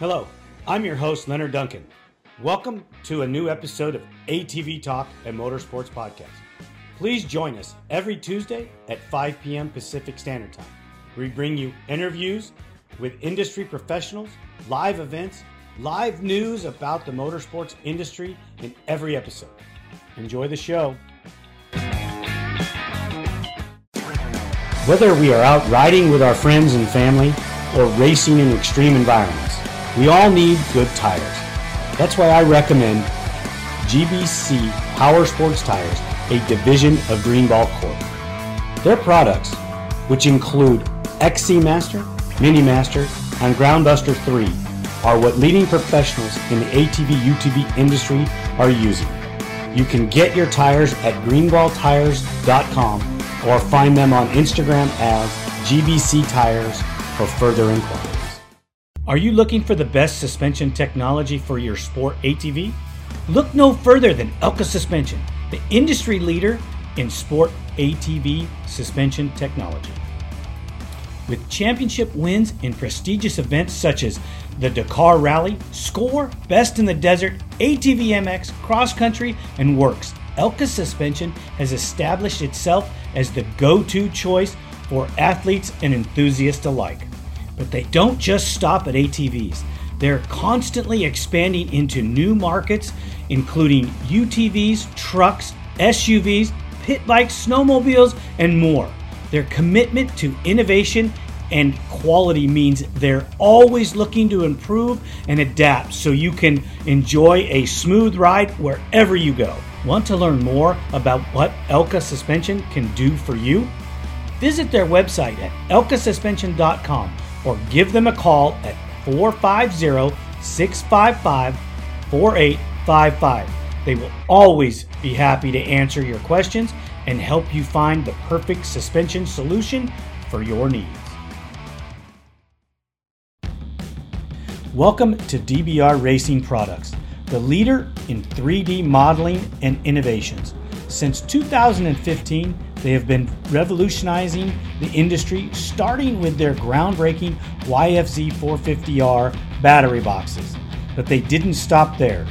Hello, I'm your host, Leonard Duncan. Welcome to a new episode of ATV Talk and Motorsports Podcast. Please join us every Tuesday at 5 p.m. Pacific Standard Time. We bring you interviews with industry professionals, live events, live news about the motorsports industry in every episode. Enjoy the show. Whether we are out riding with our friends and family or racing in extreme environments, we all need good tires. That's why I recommend GBC Power Sports Tires, a division of Greenball Corp. Their products, which include XC Master, Mini Master, and Groundbuster 3, are what leading professionals in the ATV UTV industry are using. You can get your tires at greenballtires.com or find them on Instagram as GBC Tires for further inquiry. Are you looking for the best suspension technology for your sport ATV? Look no further than Elka Suspension, the industry leader in sport ATV suspension technology. With championship wins in prestigious events such as the Dakar Rally, Score, Best in the Desert, ATV MX, Cross Country, and Works, Elka Suspension has established itself as the go to choice for athletes and enthusiasts alike. But they don't just stop at ATVs. They're constantly expanding into new markets, including UTVs, trucks, SUVs, pit bikes, snowmobiles, and more. Their commitment to innovation and quality means they're always looking to improve and adapt so you can enjoy a smooth ride wherever you go. Want to learn more about what Elka Suspension can do for you? Visit their website at elkasuspension.com or give them a call at 450 655 4855. They will always be happy to answer your questions and help you find the perfect suspension solution for your needs. Welcome to DBR Racing Products, the leader in 3D modeling and innovations. Since 2015, they have been revolutionizing the industry, starting with their groundbreaking YFZ 450R battery boxes. But they didn't stop there.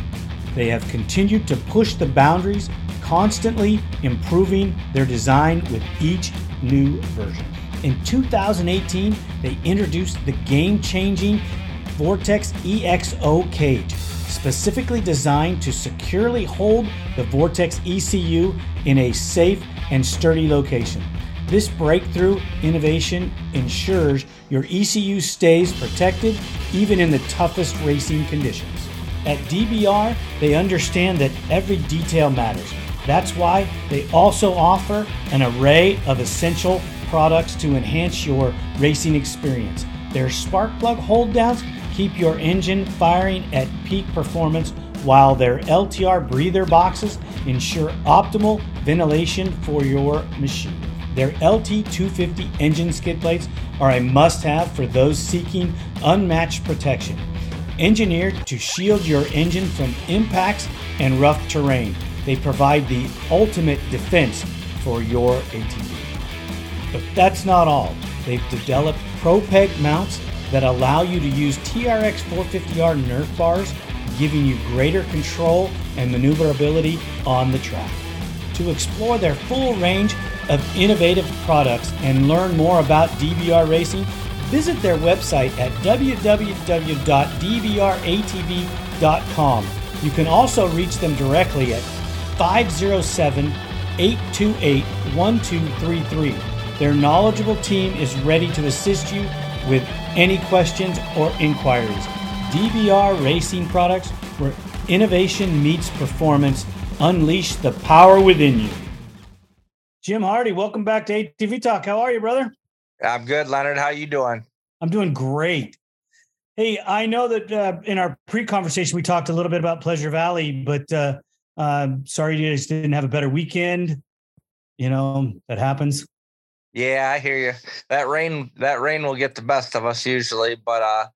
They have continued to push the boundaries, constantly improving their design with each new version. In 2018, they introduced the game changing Vortex EXO cage, specifically designed to securely hold the Vortex ECU in a safe and sturdy location. This breakthrough innovation ensures your ECU stays protected even in the toughest racing conditions. At DBR, they understand that every detail matters. That's why they also offer an array of essential products to enhance your racing experience. Their spark plug hold downs keep your engine firing at peak performance while their LTR breather boxes ensure optimal ventilation for your machine. Their LT250 engine skid plates are a must have for those seeking unmatched protection. Engineered to shield your engine from impacts and rough terrain, they provide the ultimate defense for your ATV. But that's not all. They've developed ProPeg mounts that allow you to use TRX 450R Nerf bars giving you greater control and maneuverability on the track. To explore their full range of innovative products and learn more about DBR Racing, visit their website at www.dbratv.com. You can also reach them directly at 507 828 1233. Their knowledgeable team is ready to assist you with any questions or inquiries. DBR Racing Products, where innovation meets performance. Unleash the power within you. Jim Hardy, welcome back to ATV Talk. How are you, brother? I'm good, Leonard. How you doing? I'm doing great. Hey, I know that uh, in our pre-conversation we talked a little bit about Pleasure Valley, but uh, uh, sorry you guys didn't have a better weekend. You know that happens. Yeah, I hear you. That rain, that rain will get the best of us usually, but uh,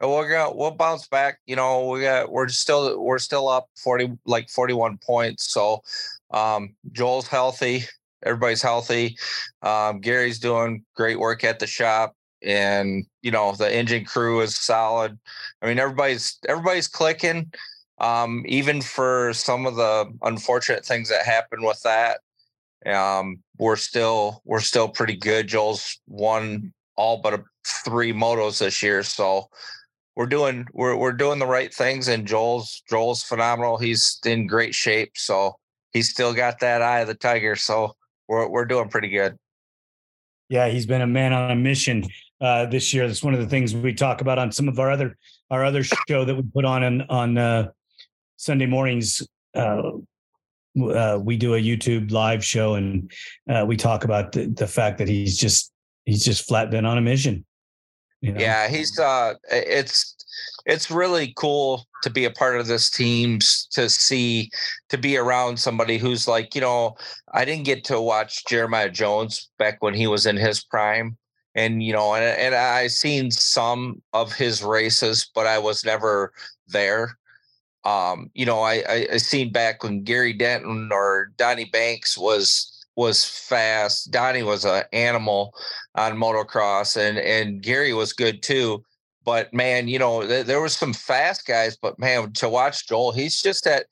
gonna we'll bounce back. You know, we got we're still we're still up forty like forty one points. So, um, Joel's healthy, everybody's healthy. Um, Gary's doing great work at the shop, and you know the engine crew is solid. I mean, everybody's everybody's clicking. Um, even for some of the unfortunate things that happened with that, um, we're still we're still pretty good. Joel's won all but a, three motos this year, so we're doing we're we're doing the right things. And Joel's Joel's phenomenal. He's in great shape, so he's still got that eye of the tiger. So we're we're doing pretty good. Yeah, he's been a man on a mission uh, this year. That's one of the things we talk about on some of our other our other show that we put on on, on uh, Sunday mornings. Uh, uh, we do a YouTube live show, and uh, we talk about the, the fact that he's just he's just flat been on a mission. You know? Yeah, he's uh, it's it's really cool to be a part of this team to see to be around somebody who's like you know i didn't get to watch jeremiah jones back when he was in his prime and you know and, and i seen some of his races but i was never there um you know i i, I seen back when gary denton or donnie banks was was fast donnie was an animal on motocross and and gary was good too but man, you know, th- there was some fast guys, but man, to watch Joel, he's just at.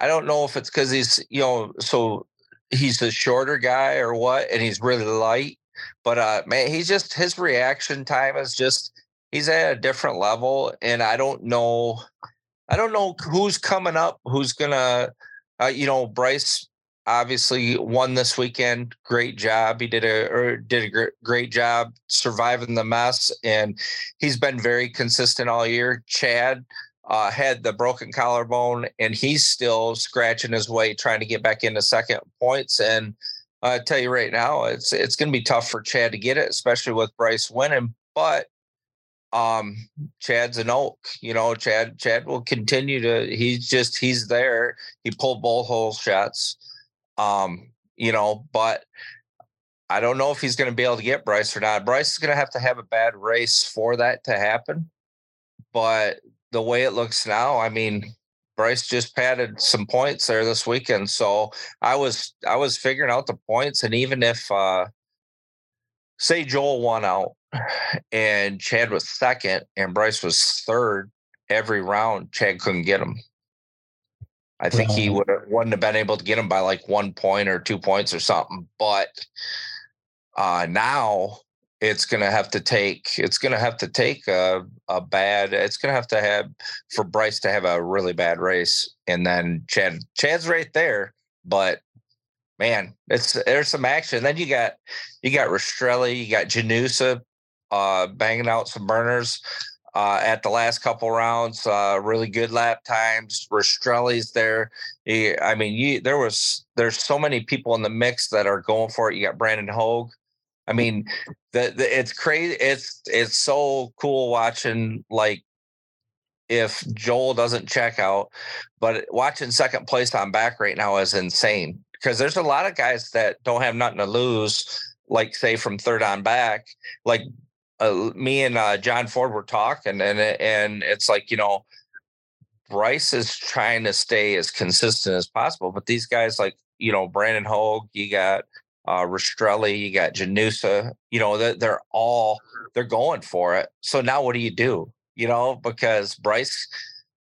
I don't know if it's because he's you know so he's a shorter guy or what, and he's really light. But uh, man, he's just his reaction time is just he's at a different level, and I don't know, I don't know who's coming up, who's gonna, uh, you know, Bryce obviously won this weekend. Great job. He did a or did a great job surviving the mess, and he's been very consistent all year. Chad uh, had the broken collarbone, and he's still scratching his way trying to get back into second points. And I tell you right now, it's it's going to be tough for Chad to get it, especially with Bryce winning. But um chad's an oak you know chad chad will continue to he's just he's there he pulled both hole shots um, you know, but I don't know if he's going to be able to get Bryce or not. Bryce is going to have to have a bad race for that to happen. But the way it looks now, I mean, Bryce just padded some points there this weekend. So I was I was figuring out the points, and even if uh say Joel won out and Chad was second and Bryce was third every round, Chad couldn't get him. I think he would wouldn't have been able to get him by like one point or two points or something. But uh, now it's going to have to take it's going to have to take a, a bad it's going to have to have for Bryce to have a really bad race and then Chad Chad's right there but man it's there's some action then you got you got Rastrelli you got Janusa uh banging out some burners uh, at the last couple rounds. Uh, really good lap times. Rastrelli's there. He, I mean, you, there was there's so many people in the mix that are going for it. You got Brandon Hogue. I mean, the, the it's crazy. It's it's so cool watching like if Joel doesn't check out, but watching second place on back right now is insane because there's a lot of guys that don't have nothing to lose, like say from third on back, like uh, me and uh, John Ford were talking, and and it's like you know, Bryce is trying to stay as consistent as possible, but these guys like you know Brandon Hogue, you got uh, Rastrelli, you got Janusa, you know they're, they're all they're going for it. So now what do you do? You know because Bryce,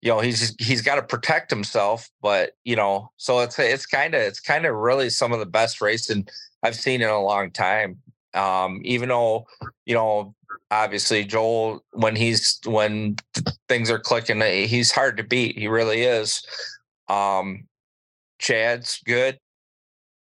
you know he's he's got to protect himself, but you know so it's it's kind of it's kind of really some of the best racing I've seen in a long time. Um, even though you know obviously Joel when he's when things are clicking eh, he's hard to beat he really is. Um Chad's good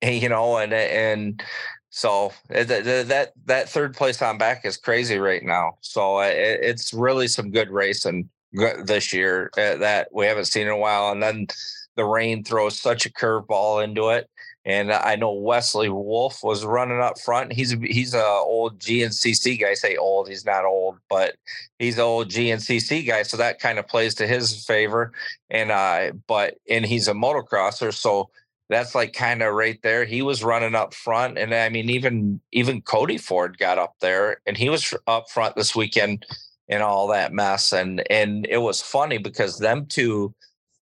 you know and and so eh, that that third place on back is crazy right now. So eh, it, it's really some good racing this year that we haven't seen in a while and then the rain throws such a curveball into it and I know Wesley Wolf was running up front. He's he's a old GNCC guy. I say old, he's not old, but he's an old GNCC guy. So that kind of plays to his favor. And uh, but and he's a motocrosser, so that's like kind of right there. He was running up front, and I mean even even Cody Ford got up there, and he was up front this weekend in all that mess. And and it was funny because them two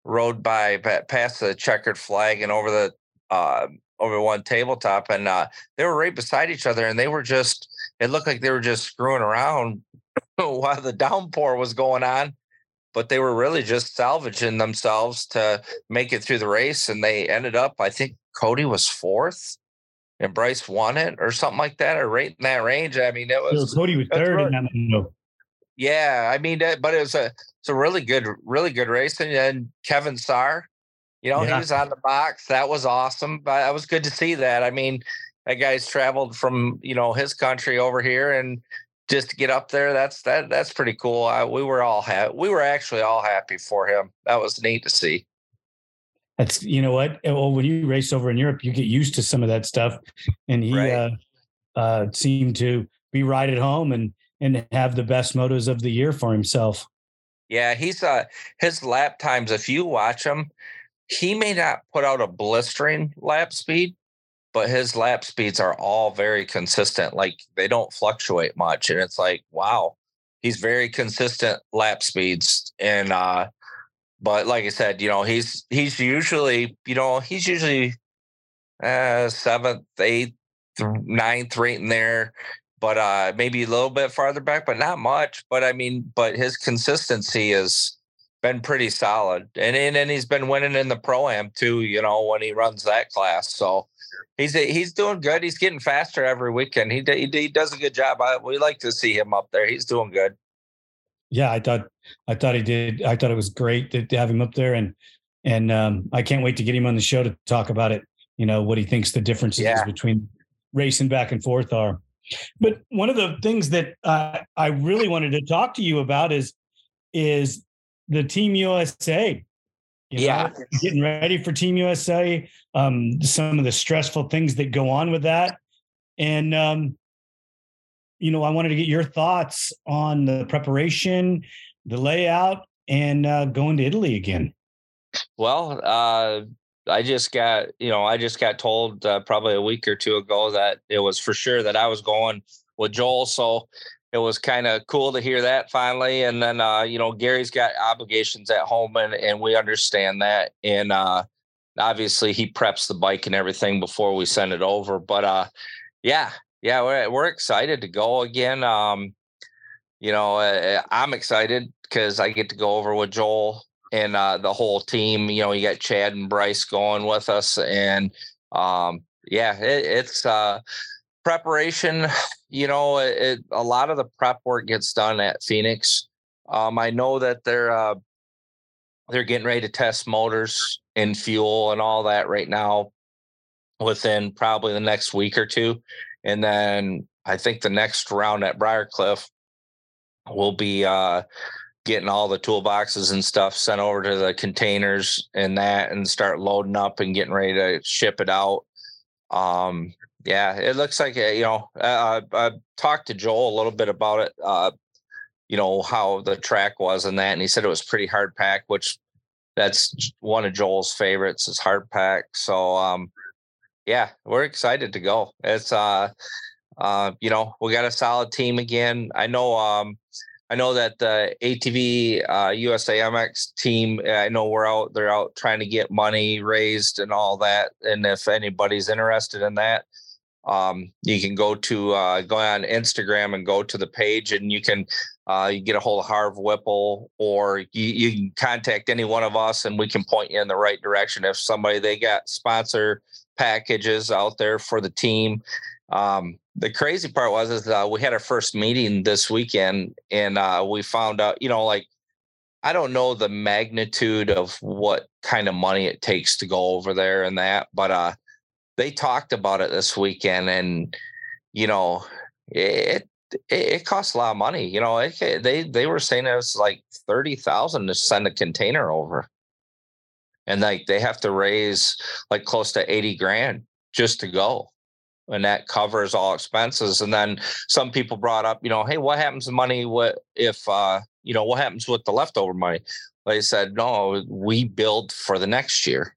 rode by past the checkered flag and over the uh, over one tabletop, and uh, they were right beside each other, and they were just. It looked like they were just screwing around while the downpour was going on, but they were really just salvaging themselves to make it through the race, and they ended up. I think Cody was fourth, and Bryce won it, or something like that, or right in that range. I mean, it was so Cody was third really, in that. Yeah, I mean, but it was a it's a really good, really good race, and, and Kevin Starr you know, yeah. he was on the box. That was awesome. But it was good to see that. I mean, that guy's traveled from you know his country over here, and just to get up there, that's that that's pretty cool. I, we were all happy. We were actually all happy for him. That was neat to see. That's you know what. Eh, well, when you race over in Europe, you get used to some of that stuff, and he right. uh, uh, seemed to be right at home and and have the best motos of the year for himself. Yeah, he's uh his lap times. If you watch him, he may not put out a blistering lap speed, but his lap speeds are all very consistent. Like they don't fluctuate much. And it's like, wow, he's very consistent lap speeds. And uh but like I said, you know, he's he's usually, you know, he's usually uh seventh, eighth, ninth, right in there. But uh maybe a little bit farther back, but not much. But I mean, but his consistency has been pretty solid, and and, and he's been winning in the pro am too. You know when he runs that class, so he's he's doing good. He's getting faster every weekend. He he, he does a good job. I, we like to see him up there. He's doing good. Yeah, I thought I thought he did. I thought it was great to, to have him up there, and and um, I can't wait to get him on the show to talk about it. You know what he thinks the differences yeah. between racing back and forth are. But one of the things that uh, I really wanted to talk to you about is is the Team USA. yeah, know, getting ready for Team USA. Um, some of the stressful things that go on with that, and um, you know, I wanted to get your thoughts on the preparation, the layout, and uh, going to Italy again. Well, uh, I just got, you know, I just got told uh, probably a week or two ago that it was for sure that I was going with Joel. So it was kind of cool to hear that finally. And then, uh, you know, Gary's got obligations at home and, and we understand that. And, uh, obviously he preps the bike and everything before we send it over, but, uh, yeah, yeah, we're, we're excited to go again. Um, you know, uh, I'm excited because I get to go over with Joel and uh, the whole team. You know, you got Chad and Bryce going with us, and um, yeah, it, it's uh, preparation, you know, it, a lot of the prep work gets done at Phoenix. Um, I know that they're uh, they're getting ready to test motors and fuel and all that right now within probably the next week or two. And then I think the next round at Briarcliff will be uh, getting all the toolboxes and stuff sent over to the containers and that and start loading up and getting ready to ship it out. Um, yeah, it looks like you know. Uh, I talked to Joel a little bit about it. Uh, you know how the track was and that, and he said it was pretty hard pack, which that's one of Joel's favorites is hard pack. So um, yeah, we're excited to go. It's uh, uh, you know, we got a solid team again. I know um, I know that the ATV uh, USAMX team. I know we're out. They're out trying to get money raised and all that. And if anybody's interested in that, um, you can go to uh, go on Instagram and go to the page, and you can uh, you get a hold of Harv Whipple, or you, you can contact any one of us, and we can point you in the right direction. If somebody they got sponsor packages out there for the team. Um, the crazy part was is we had our first meeting this weekend, and uh, we found out, you know, like I don't know the magnitude of what kind of money it takes to go over there and that, but uh, they talked about it this weekend, and you know, it it, it costs a lot of money. You know, it, they they were saying it was like thirty thousand to send a container over, and like they have to raise like close to eighty grand just to go and that covers all expenses. And then some people brought up, you know, hey, what happens to money? What if, uh, you know, what happens with the leftover money? They said, no, we build for the next year.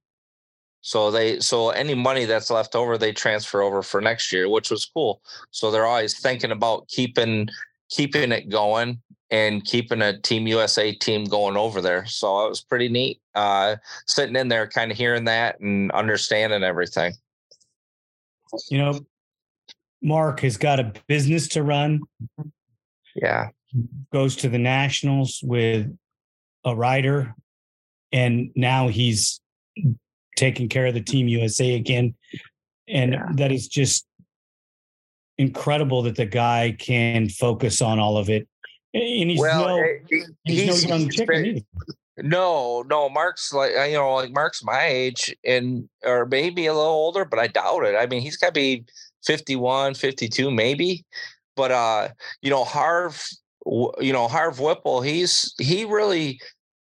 So they so any money that's left over they transfer over for next year, which was cool. So they're always thinking about keeping keeping it going and keeping a Team USA team going over there. So it was pretty neat. Uh, sitting in there, kind of hearing that and understanding everything. You know, Mark has got a business to run. Yeah. Goes to the nationals with a rider, and now he's taking care of the team USA again. And yeah. that is just incredible that the guy can focus on all of it. And he's well, no, eh, he, he's, he's, no young chicken either. No, no, Mark's like you know, like Mark's my age and or maybe a little older, but I doubt it. I mean, he's got to be 51, 52 maybe. But uh, you know, Harv you know, Harv Whipple, he's he really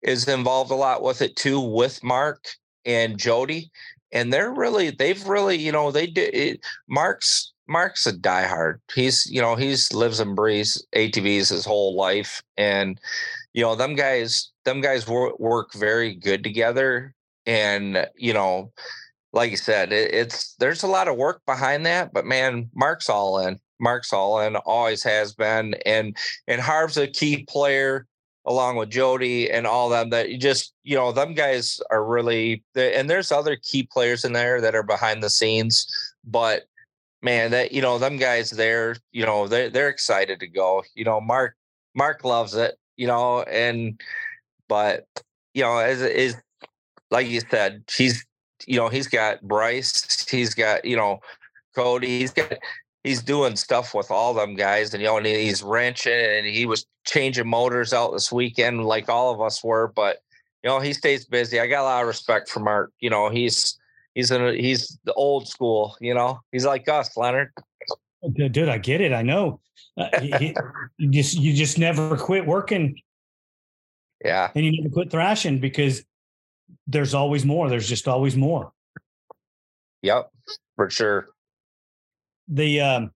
is involved a lot with it too with Mark and Jody. And they're really they've really, you know, they did it, Mark's Mark's a diehard. He's, you know, he's lives and breathes ATVs his whole life. And, you know, them guys, them guys work, work very good together. And, you know, like you said, it, it's there's a lot of work behind that, but man, Mark's all in. Mark's all in, always has been, and and Harv's a key player along with Jody and all them that you just you know them guys are really and there's other key players in there that are behind the scenes, but man, that you know them guys there, you know they they're excited to go. You know, Mark Mark loves it, you know, and but you know as is like you said, he's you know he's got Bryce, he's got you know Cody, he's got he's doing stuff with all them guys, and you know, and he's wrenching, and he was changing motors out this weekend, like all of us were. But you know, he stays busy. I got a lot of respect for Mark. You know, he's he's in a, he's the old school. You know, he's like us, Leonard. Dude, I get it. I know. Uh, he, you just you just never quit working. Yeah, and you never quit thrashing because there's always more. There's just always more. Yep, for sure the um,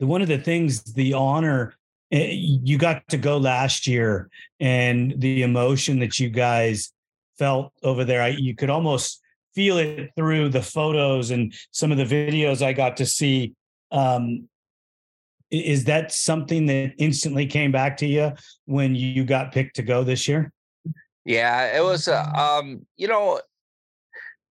the one of the things the honor eh, you got to go last year and the emotion that you guys felt over there I, you could almost feel it through the photos and some of the videos i got to see um, is that something that instantly came back to you when you got picked to go this year? Yeah it was uh, um you know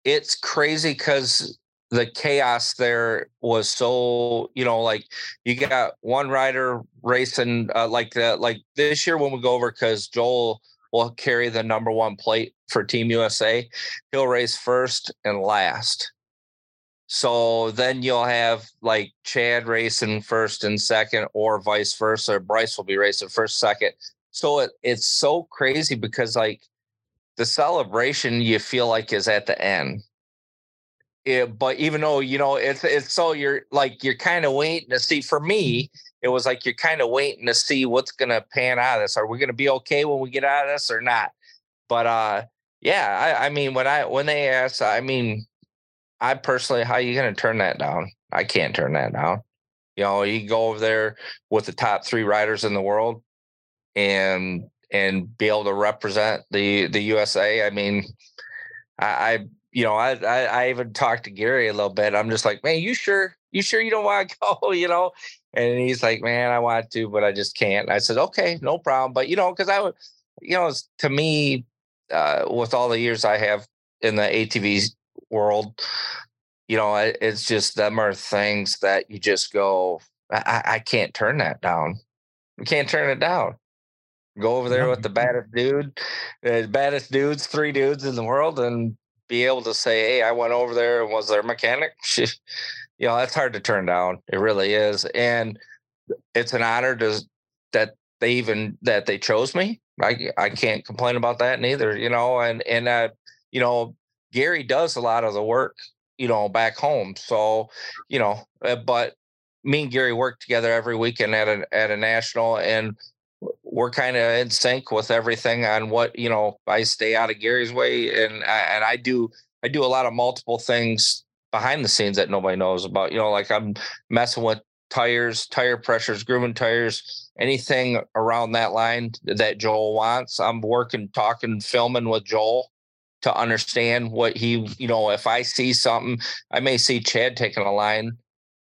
it's crazy because the chaos there was so you know like you got one rider racing uh, like that like this year when we go over because joel will carry the number one plate for team usa he'll race first and last so then you'll have like chad racing first and second or vice versa bryce will be racing first second so it, it's so crazy because like the celebration you feel like is at the end it, but even though you know it's it's so you're like you're kind of waiting to see. For me, it was like you're kind of waiting to see what's gonna pan out of this. Are we gonna be okay when we get out of this or not? But uh, yeah, I, I mean when I when they ask, I mean, I personally, how you gonna turn that down? I can't turn that down. You know, you go over there with the top three riders in the world, and and be able to represent the the USA. I mean, I, I you know, I, I, I even talked to Gary a little bit. I'm just like, man, you sure? You sure you don't want to go? You know, and he's like, man, I want to, but I just can't. And I said, okay, no problem. But you know, because I would, you know, to me, uh, with all the years I have in the ATV world, you know, it's just them are things that you just go, I, I can't turn that down. You can't turn it down. Go over there with the baddest dude, the baddest dudes, three dudes in the world, and be able to say, "Hey, I went over there and was their mechanic." you know, that's hard to turn down. It really is, and it's an honor to that they even that they chose me. I I can't complain about that neither. You know, and and uh, you know, Gary does a lot of the work. You know, back home. So, you know, uh, but me and Gary work together every weekend at a at a national, and we're kind of in sync with everything on what you know i stay out of gary's way and I, and i do i do a lot of multiple things behind the scenes that nobody knows about you know like i'm messing with tires tire pressures grooving tires anything around that line that joel wants i'm working talking filming with joel to understand what he you know if i see something i may see chad taking a line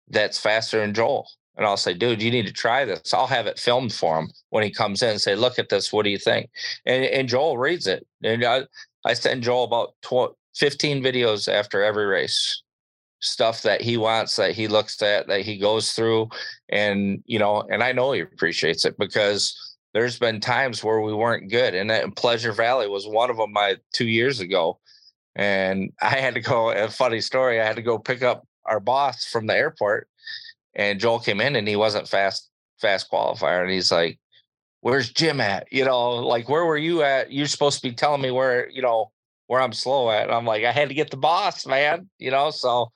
that's faster than joel and I'll say, dude, you need to try this. I'll have it filmed for him when he comes in and say, look at this. What do you think? And, and Joel reads it. And I, I send Joel about 12, 15 videos after every race. Stuff that he wants that he looks at that he goes through and you know and i know he appreciates it because there's been times where we weren't good and that pleasure valley was one of them my two years ago and i had to go a funny story i had to go pick up our boss from the airport and joel came in and he wasn't fast fast qualifier and he's like where's jim at? You know like where were you at? You're supposed to be telling me where you know where I'm slow at. I'm like, I had to get the boss, man. You know, so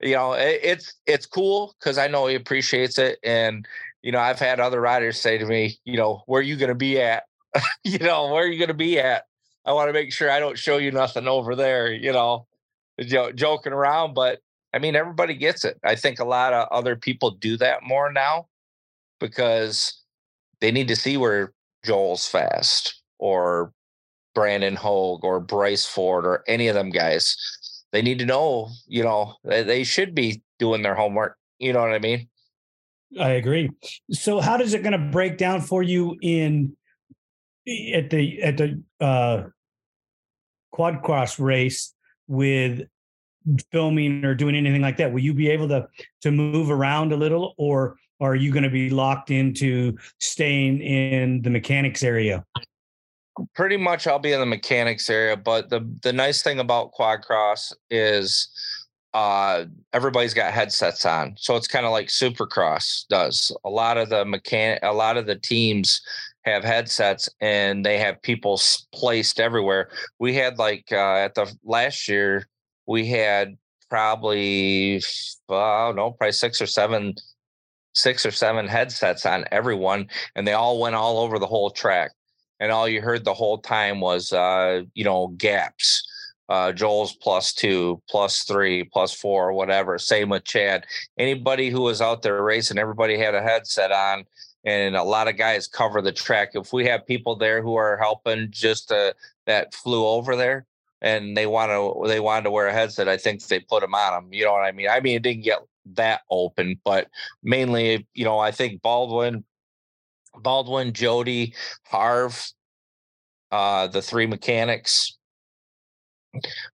you know, it, it's it's cool because I know he appreciates it. And, you know, I've had other riders say to me, you know, where are you gonna be at? you know, where are you gonna be at? I want to make sure I don't show you nothing over there, you know, joking around. But I mean, everybody gets it. I think a lot of other people do that more now because they need to see where Joel's fast or Brandon Hogue or Bryce Ford or any of them guys. They need to know, you know, they should be doing their homework. You know what I mean? I agree. So how does it going to break down for you in at the at the uh quad cross race with filming or doing anything like that? Will you be able to to move around a little or are you going to be locked into staying in the mechanics area? Pretty much I'll be in the mechanics area, but the the nice thing about quad cross is uh everybody's got headsets on. So it's kind of like supercross does. A lot of the mechanic a lot of the teams have headsets and they have people placed everywhere. We had like uh at the last year we had probably uh, no probably six or seven six or seven headsets on everyone and they all went all over the whole track and all you heard the whole time was uh, you know gaps. Uh, Joel's plus two, plus three, plus four, whatever. Same with Chad. Anybody who was out there racing, everybody had a headset on, and a lot of guys cover the track. If we have people there who are helping, just uh, that flew over there, and they want to they wanted to wear a headset, I think they put them on them. You know what I mean? I mean, it didn't get that open, but mainly, you know, I think Baldwin Baldwin, Jody, Harv, uh, the three mechanics.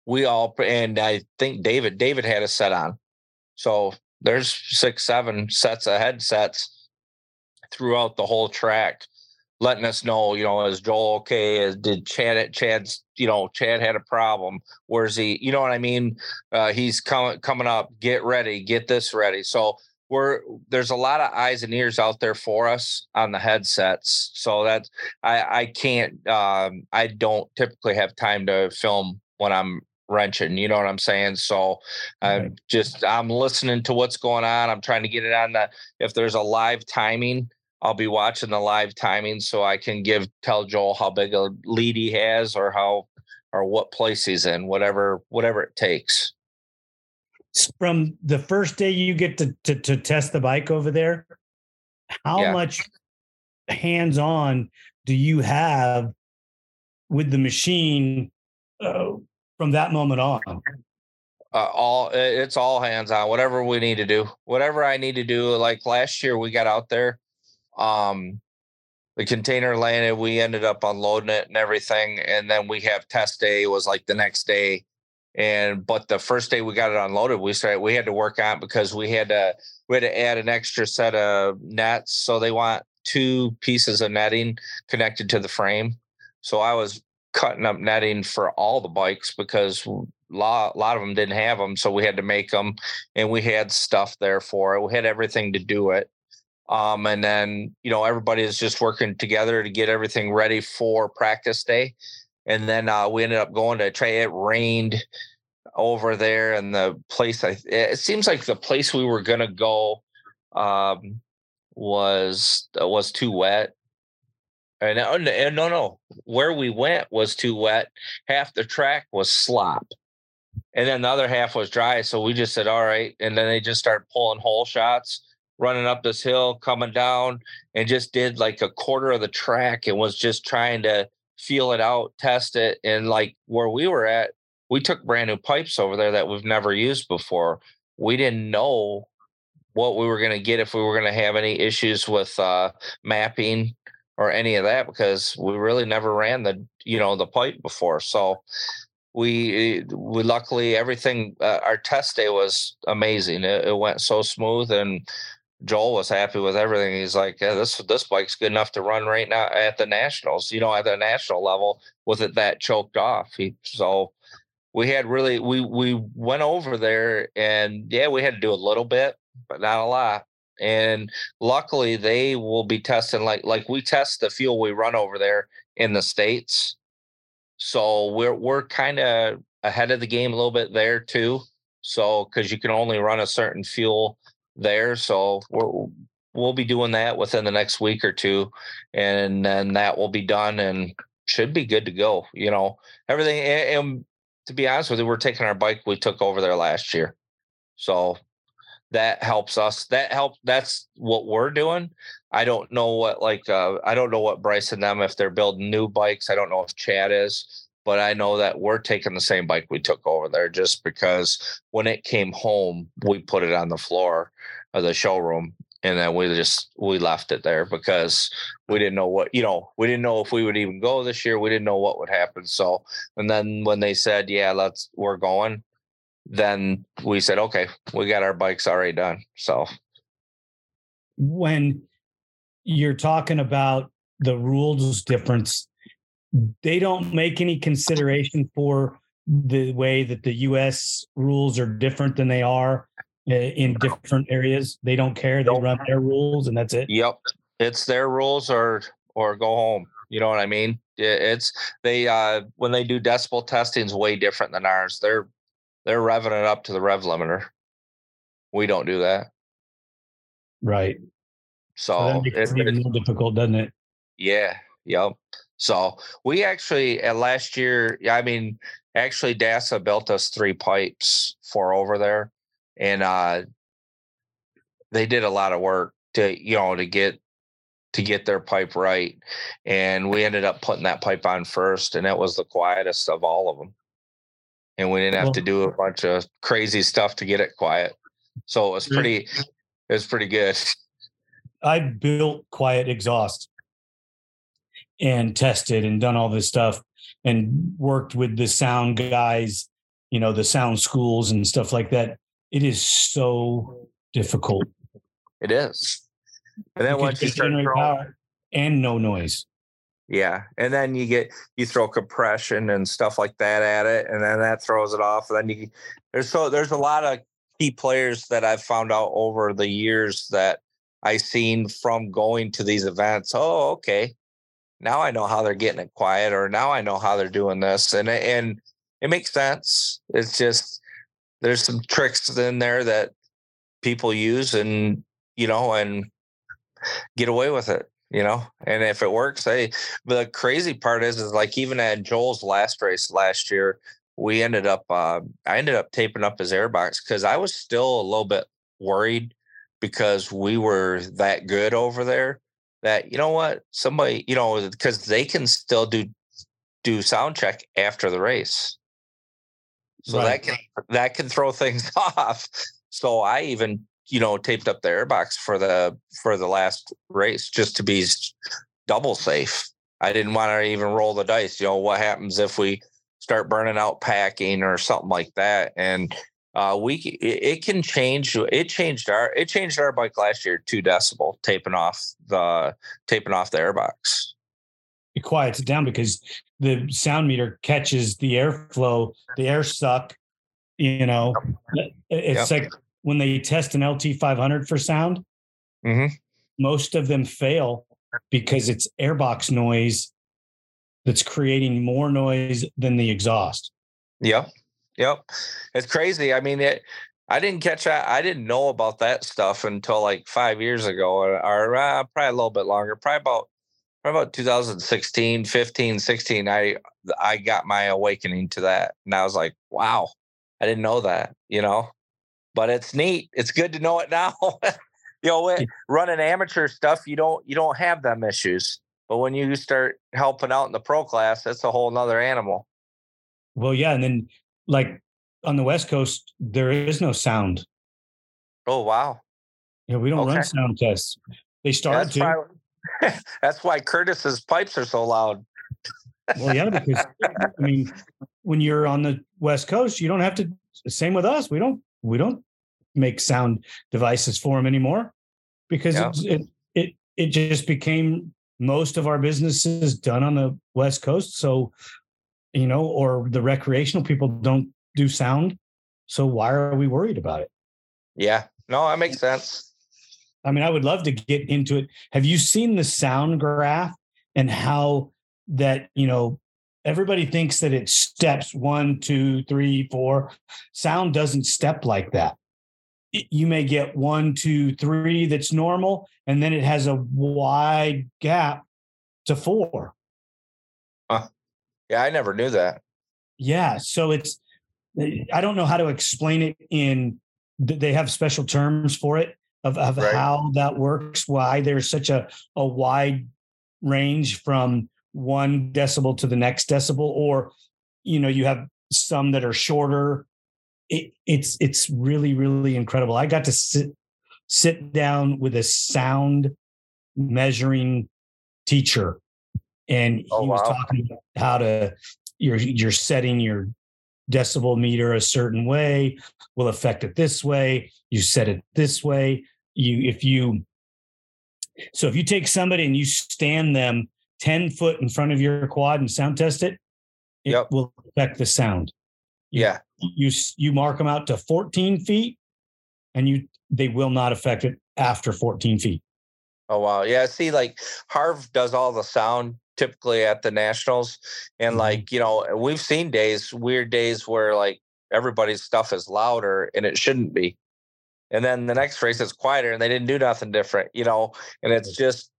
We all and I think David David had a set on. So there's six, seven sets of headsets throughout the whole track, letting us know, you know, is Joel okay? Did Chad Chad's, you know, Chad had a problem? Where's he? You know what I mean? Uh, he's coming coming up. Get ready. Get this ready. So we're there's a lot of eyes and ears out there for us on the headsets so that i i can't um i don't typically have time to film when i'm wrenching you know what i'm saying? So i'm just i'm listening to what's going on i'm trying to get it on the if there's a live timing i'll be watching the live timing so i can give tell joel how big a lead he has or how or what place he's in whatever whatever it takes from the first day you get to, to, to test the bike over there, how yeah. much hands on do you have with the machine uh, from that moment on? Uh, all it's all hands on. Whatever we need to do, whatever I need to do. Like last year, we got out there. Um, the container landed. We ended up unloading it and everything, and then we have test day. Was like the next day and but the first day we got it unloaded, we started we had to work on because we had to we had to add an extra set of nets. So they want two pieces of netting connected to the frame. So I was cutting up netting for all the bikes because a lot, a lot of them didn't have them. So we had to make them and we had stuff there for it. We had everything to do it. Um, and then, you know, everybody is just working together to get everything ready for practice day and then uh, we ended up going to try. It rained over there, and the place. I it seems like the place we were gonna go um, was uh, was too wet. And, uh, and no, no, where we went was too wet. Half the track was slop, and then the other half was dry. So we just said, "All right." And then they just started pulling hole shots running up this hill, coming down, and just did like a quarter of the track and was just trying to feel it out, test it. And like where we were at, we took brand new pipes over there that we've never used before. We didn't know what we were going to get if we were going to have any issues with uh, mapping or any of that because we really never ran the you know the pipe before. So we we luckily everything uh, our test day was amazing. It, it, went so smooth, and Joel was happy with everything. He's like, yeah, "This this bike's good enough to run right now at the nationals. You know, at the national level with it that choked off." He so we had really we we went over there, and yeah, we had to do a little bit, but not a lot. And luckily, they will be testing like like we test the fuel we run over there in the states so we're we're kind of ahead of the game a little bit there too. So because you can only run a certain fuel there, so we're we'll be doing that within the next week or two, and then that will be done and should be good to go. You know everything. And to be honest with you, we're taking our bike we took over there last year, so that helps us. That help. That's what we're doing. I don't know what like uh, I don't know what Bryce and them if they're building new bikes. I don't know if Chad is, but I know that we're taking the same bike we took over there just because when it came home, we put it on the floor of the showroom and then we just we left it there because we didn't know what you know we didn't know if we would even go this year. We didn't know what would happen. So and then when they said yeah let's we're going then we said okay we got our bikes already done. So. When you're talking about the rules difference. They don't make any consideration for the way that the U.S. rules are different than they are eh, in different areas. They don't care. They run their rules, and that's it. Yep, it's their rules or or go home. You know what I mean? It's they uh when they do decibel testing is way different than ours. They're they're revving it up to the rev limiter. We don't do that. Right. So, so that makes it even more difficult, doesn't it? Yeah. Yep. So we actually at last year, I mean, actually DASA built us three pipes for over there. And uh they did a lot of work to, you know, to get to get their pipe right. And we ended up putting that pipe on first, and it was the quietest of all of them. And we didn't have well, to do a bunch of crazy stuff to get it quiet. So it was pretty it was pretty good. I built quiet exhaust and tested and done all this stuff and worked with the sound guys, you know, the sound schools and stuff like that. It is so difficult. It is. And then once you start throwing, power and no noise. Yeah. And then you get you throw compression and stuff like that at it, and then that throws it off. And then you there's so there's a lot of key players that I've found out over the years that I seen from going to these events. Oh, okay. Now I know how they're getting it quiet, or now I know how they're doing this, and and it makes sense. It's just there's some tricks in there that people use, and you know, and get away with it you know and if it works hey the crazy part is is like even at joel's last race last year we ended up uh, i ended up taping up his airbox because i was still a little bit worried because we were that good over there that you know what? Somebody you know because they can still do do sound check after the race. So right. that can that can throw things off. So i even you know taped up the airbox for the for the last race just to be double safe. I didn't want to even roll the dice you know what happens if we start burning out packing or something like that and uh, we it, it, can change. It changed our it changed our bike last year two decibel taping off the taping off the airbox. It quiets it down because the sound meter catches the airflow, the air suck. You know, it's yep. like when they test an LT 500 for sound. Mm-hmm. Most of them fail because it's airbox noise that's creating more noise than the exhaust. Yep. Yep. It's crazy. I mean, it, I didn't catch that. I didn't know about that stuff until like five years ago or, or uh, probably a little bit longer, probably about, probably about 2016, 15, 16. I, I got my awakening to that. And I was like, wow, I didn't know that, you know, but it's neat. It's good to know it now. you know, running amateur stuff, you don't, you don't have them issues. But when you start helping out in the pro class, that's a whole nother animal. Well, yeah. And then like on the West Coast, there is no sound. Oh wow! Yeah, we don't okay. run sound tests. They started that's to. Why, that's why Curtis's pipes are so loud. well, yeah, because I mean, when you're on the West Coast, you don't have to. Same with us. We don't. We don't make sound devices for them anymore because yeah. it, it it it just became most of our businesses done on the West Coast. So, you know, or the recreational people don't do sound. So why are we worried about it? Yeah. No, that makes sense. I mean, I would love to get into it. Have you seen the sound graph and how that, you know, everybody thinks that it steps one, two, three, four. Sound doesn't step like that. You may get one, two, three that's normal, and then it has a wide gap to four. Yeah, I never knew that. Yeah. So it's, eh, I don't know how to explain it in, they have special terms for it of, of right. how that works, why there's such a, a wide range from one decibel to the next decibel, or, you know, you have some that are shorter. It, it's, it's really, really incredible. I got to sit, sit down with a sound measuring teacher and oh, he oh, wow. was talking about how to you're you're setting your decibel meter a certain way will affect it this way you set it this way. You if you so if you take somebody and you stand them 10 foot in front of your quad and sound test it it yep. will affect the sound. Yeah. you you mark them out to 14 feet and you they will not affect it after 14 feet. Oh wow. Yeah see like harv does all the sound typically at the nationals and mm-hmm. like you know we've seen days weird days where like everybody's stuff is louder and it shouldn't be and then the next race is quieter and they didn't do nothing different you know and it's just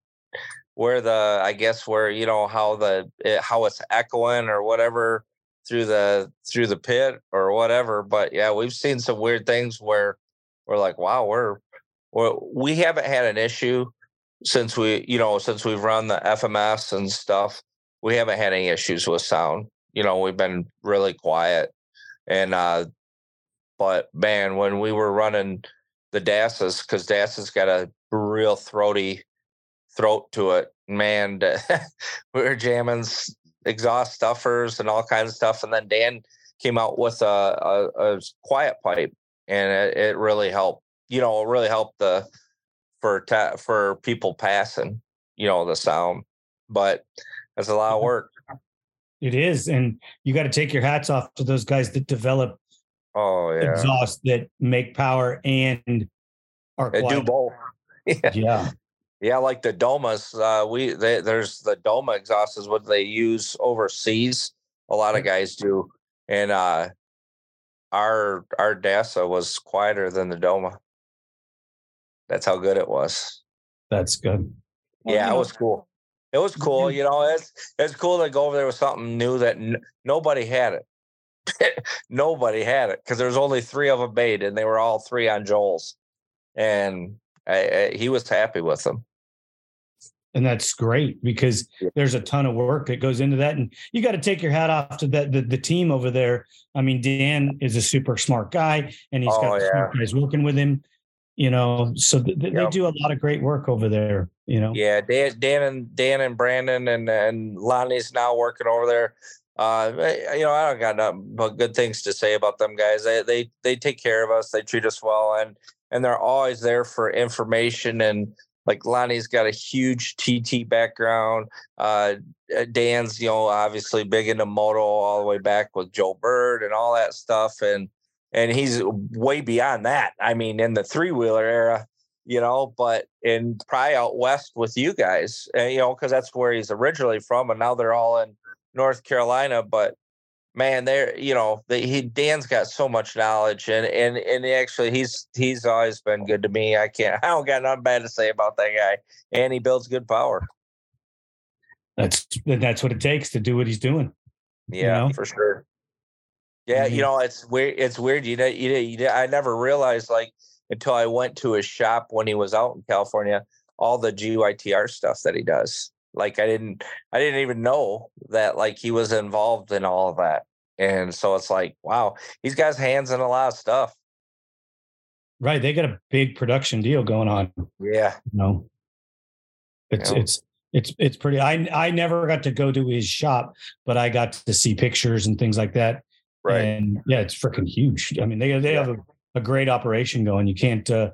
where the i guess where you know how the it, eh, how it's echoing or whatever through the through the pit or whatever but yeah we've seen some weird things where we're like wow we're, we're we haven't had an issue since we, you know, since we've run the FMS and stuff, we haven't had any issues with sound. You know, we've been really quiet. And uh but man, when we were running the DASs, because DAS's got a real throaty throat to it, man, we were jamming exhaust stuffers and all kinds of stuff. And then Dan came out with a, a, a quiet pipe, and it, it really helped. You know, it really helped the for ta- for people passing, you know, the sound. But that's a lot of work. It is, and you got to take your hats off to those guys that develop oh yeah exhaust that make power and are they do both. yeah. yeah. Yeah, like the Domas, uh, we they, there's the Doma exhaust is what they use overseas. A lot of guys do, and uh, our our DASA was quieter than the Doma. That's how good it was. That's good. Well, yeah, it was cool. It was cool. You know, it's it's cool to go over there with something new that n- nobody had it. nobody had it because there was only three of them made, and they were all three on Joel's, and I, I, he was happy with them. And that's great because there's a ton of work that goes into that, and you got to take your hat off to that the, the team over there. I mean, Dan is a super smart guy, and he's oh, got yeah. guys working with him you know so th- yep. they do a lot of great work over there you know yeah dan, dan and dan and brandon and and lonnie's now working over there uh you know i don't got nothing but good things to say about them guys they they they take care of us they treat us well and and they're always there for information and like Lonnie's got a huge TT background. Uh, Dan's, you know, obviously big into moto all the way back with Joe Bird and all that stuff. And and he's way beyond that. I mean, in the three wheeler era, you know, but in probably out west with you guys, and, you know, because that's where he's originally from, and now they're all in North Carolina. But man, there, you know, the, he Dan's got so much knowledge, and and and actually, he's he's always been good to me. I can't, I don't got nothing bad to say about that guy, and he builds good power. That's that's what it takes to do what he's doing. Yeah, you know? for sure. Yeah, mm-hmm. you know, it's weird. It's weird. You know, you, you, I never realized like until I went to his shop when he was out in California, all the GYTR stuff that he does. Like I didn't, I didn't even know that like he was involved in all of that. And so it's like, wow, he's got his hands in a lot of stuff. Right. They got a big production deal going on. Yeah. You know, it's, yeah. it's, It's it's pretty. I I never got to go to his shop, but I got to see pictures and things like that. Right. And yeah, it's freaking huge. I mean, they they Yeah. have a, a great operation going. You can't uh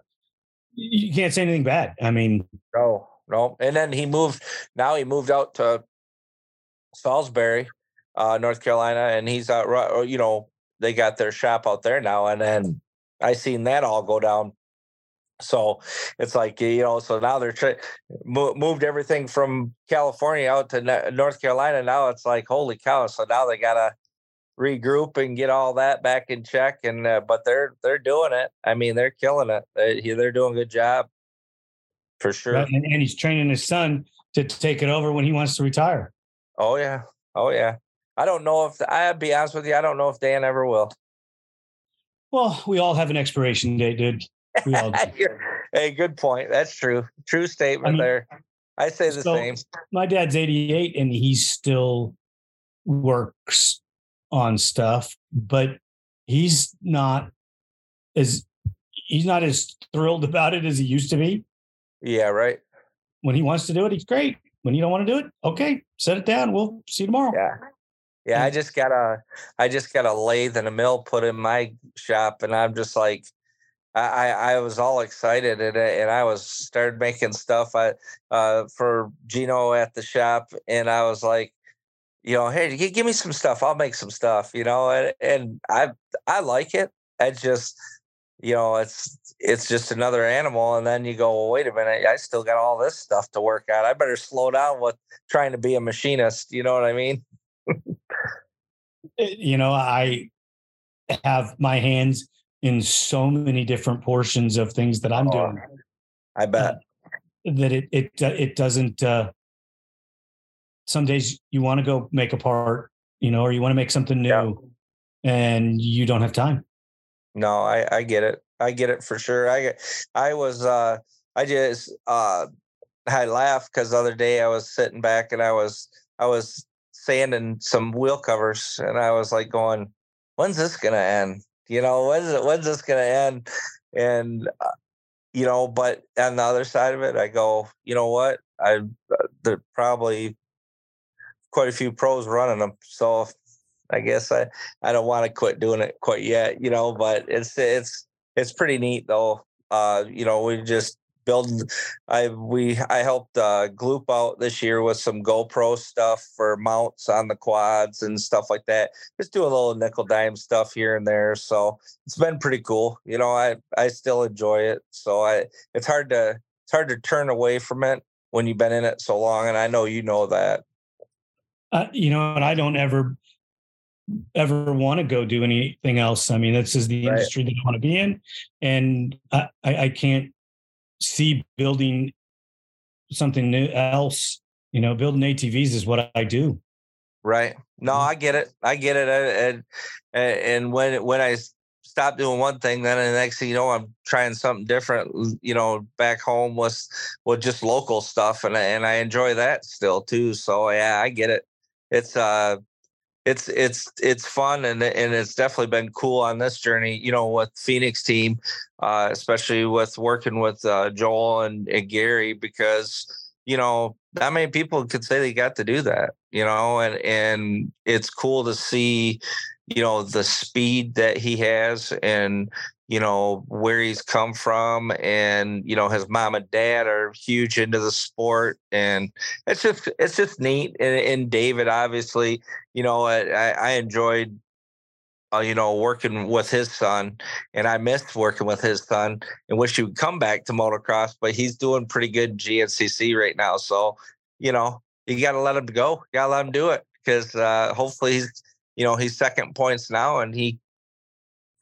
you can't say anything bad. I mean, No, no. And then he moved. Now he moved out to Salisbury, uh, North Carolina, and he's out. ru- You know, they got their shop out there now, and then I seen that all go down. So it's like you know. So now they're trying moved everything from California out to North Carolina. Now it's like holy cow! So now they gotta regroup and get all that back in check. And uh, but they're they're doing it. I mean, they're killing it. They, they're doing a good job for sure. and, and he's training his son to take it over when he wants to retire. Oh yeah. Oh yeah. I don't know if I'd be honest with you. I don't know if Dan ever will. Well, we all have an expiration date, dude. We all do. hey, good point. That's true. True statement mean, there. I say the so- same. My dad's 88 and he still works on stuff, but he's not as he's not as thrilled about it as he used to be. Yeah. Right. When he wants to do it, he's great. When you don't want to do it, okay, set it down. We'll see you tomorrow. Yeah. Yeah. I just got a, I just got a lathe and a mill put in my shop, and I'm just like, I, I, was all excited and, I- and I was started making stuff I, uh, for Gino at the shop, and I was like, you know, hey, give me some stuff. I'll make some stuff, you know, and, and I I like it. I just, you know, it's it's just another animal, and then you go, well, wait a minute, I still got all this stuff to work out. I better slow down with trying to be a machinist. You know what I mean? Uh, You know, I have my hands in so many different portions of things that I'm Oh, doing I bet. that it it it doesn't uh some days you want to go make a part, you know, or you want to make something new Yeah. and you don't have time. No, I I get it. I get it for sure. I get- I was uh I just uh I laughed because the other day I was sitting back and I was I was sanding some wheel covers and I was like going, when's this gonna end? You know, when's it when's this gonna end? And uh, you know, but on the other side of it, I go, you know what? I uh, there probably quite a few pros running them, so I guess I I don't want to quit doing it quite yet, you know, but it's it's it's pretty neat though. Uh, you know, we just build I we I helped uh Gloop out this year with some GoPro stuff for mounts on the quads and stuff like that. Just do a little nickel dime stuff here and there. So it's been pretty cool. You know, I I still enjoy it. So I it's hard to it's hard to turn away from it when you've been in it so long and I know you know that. Uh, you know, and I don't ever ever want to go do anything else. I mean, this is the Right. industry that I want to be in, and I, I, can't see building something new else. You know, building ATVs is what I do. Right. No, Mhm. I get it. I get it. And and, and when I stop doing one thing, then the next thing you know, I'm trying something different. You know, back home with with just local stuff, and and I enjoy that still too. So yeah, I get it. It's uh, it's it's it's fun, and and it's definitely been cool on this journey. You know, with Phoenix team, uh, especially with working with uh, Joel and, and Gary, because you know not many people could say they got to do that you know and and it's cool to see you know the speed that he has and you know where he's come from and you know his mom and dad are huge into the sport and it's just it's just neat and, and david obviously you know i i enjoyed uh, you know working with his son and i missed working with his son and wish he would come back to motocross but he's doing pretty good gncc right now so you know you got to let him go you got to let him do it because uh hopefully he's you know he's second points now and he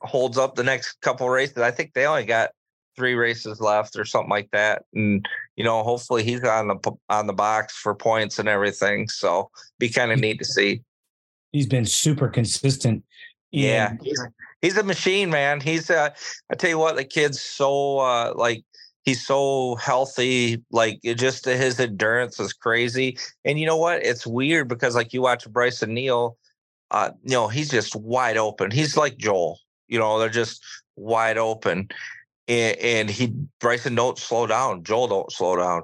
holds up the next couple races i think they only got three races left or something like that and you know hopefully he's on the on the box for points and everything so be kind of neat to see. He's been super consistent. yeah he's, he's a machine man. He's uh i tell you what the kid's so uh like he's so healthy like it just his endurance is crazy and you know what? It's weird because like you watch bryson neal uh you know he's just wide open. He's like joel you know they're just wide open and, and he bryson don't slow down joel don't slow down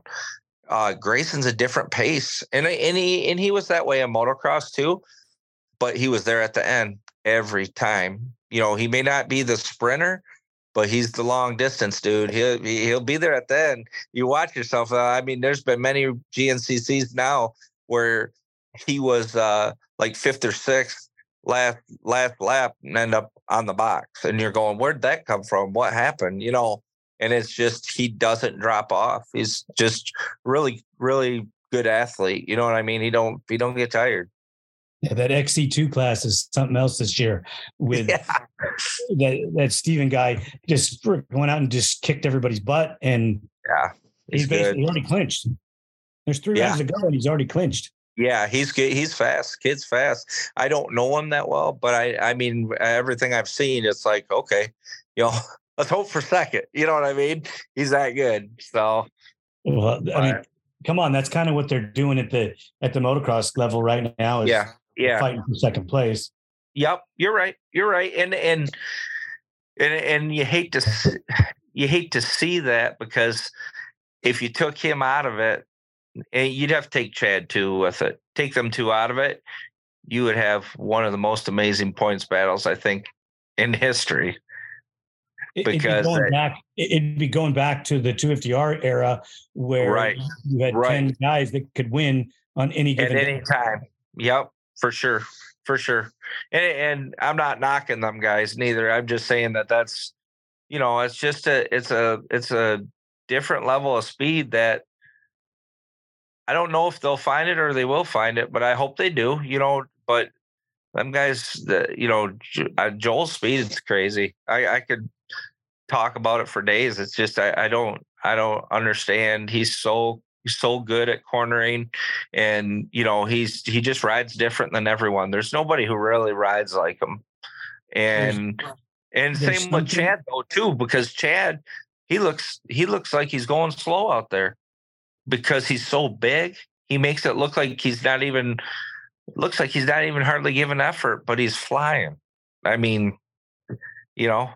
uh, Grayson's a different pace, and and he and he was that way in motocross too, but he was there at the end every time. You know, he may not be the sprinter, but he's the long distance dude. He'll he'll be there at the end. You watch yourself. Uh, I mean, there's been many GNCCs now where he was uh, like fifth or sixth last last lap and end up on the box, and you're going, where'd that come from? What happened? You know, and it's just he doesn't drop off. He's just really really good athlete. You know what I mean? He don't he don't get tired. Yeah, that XC2 class is something else this year with yeah. that that Steven guy just went out and just kicked everybody's butt and yeah, he's, he's basically already clinched. There's three yeah. rounds to go and he's already clinched. Yeah, he's good. He's fast. Kid's fast. I don't know him that well, but I I mean everything I've seen, it's like okay, you know, let's hope for second. You know what I mean? He's that good. So, well, I mean, come on, that's kind of what they're doing at the at the motocross level right now. yeah, yeah, fighting for second place. Yep, you're right. You're right, and and and and you hate to you hate to see that because if you took him out of it, you'd have to take Chad too with it. Take them two out of it, you would have one of the most amazing points battles I think in history. Because it'd be going, back, it'd be going back to the 250R era where right, you had right. 10 guys that could win on any given at any time. Yep for sure, for sure. And, and I'm not knocking them guys neither. I'm just saying that that's, you know, it's just a, it's a, it's a different level of speed that I don't know if they'll find it or they will find it, but I hope they do. You know, but them guys, the, you know, uh, Joel's speed is crazy. I, I could talk about it for days. It's just I, I don't I don't understand. He's so He's so good at cornering, and you know he's he just rides different than everyone. There's nobody who really rides like him, and and same with Chad though too, because Chad he looks he looks like he's going slow out there because he's so big. He makes it look like he's not even looks like he's not even hardly giving effort, but he's flying. I mean, you know,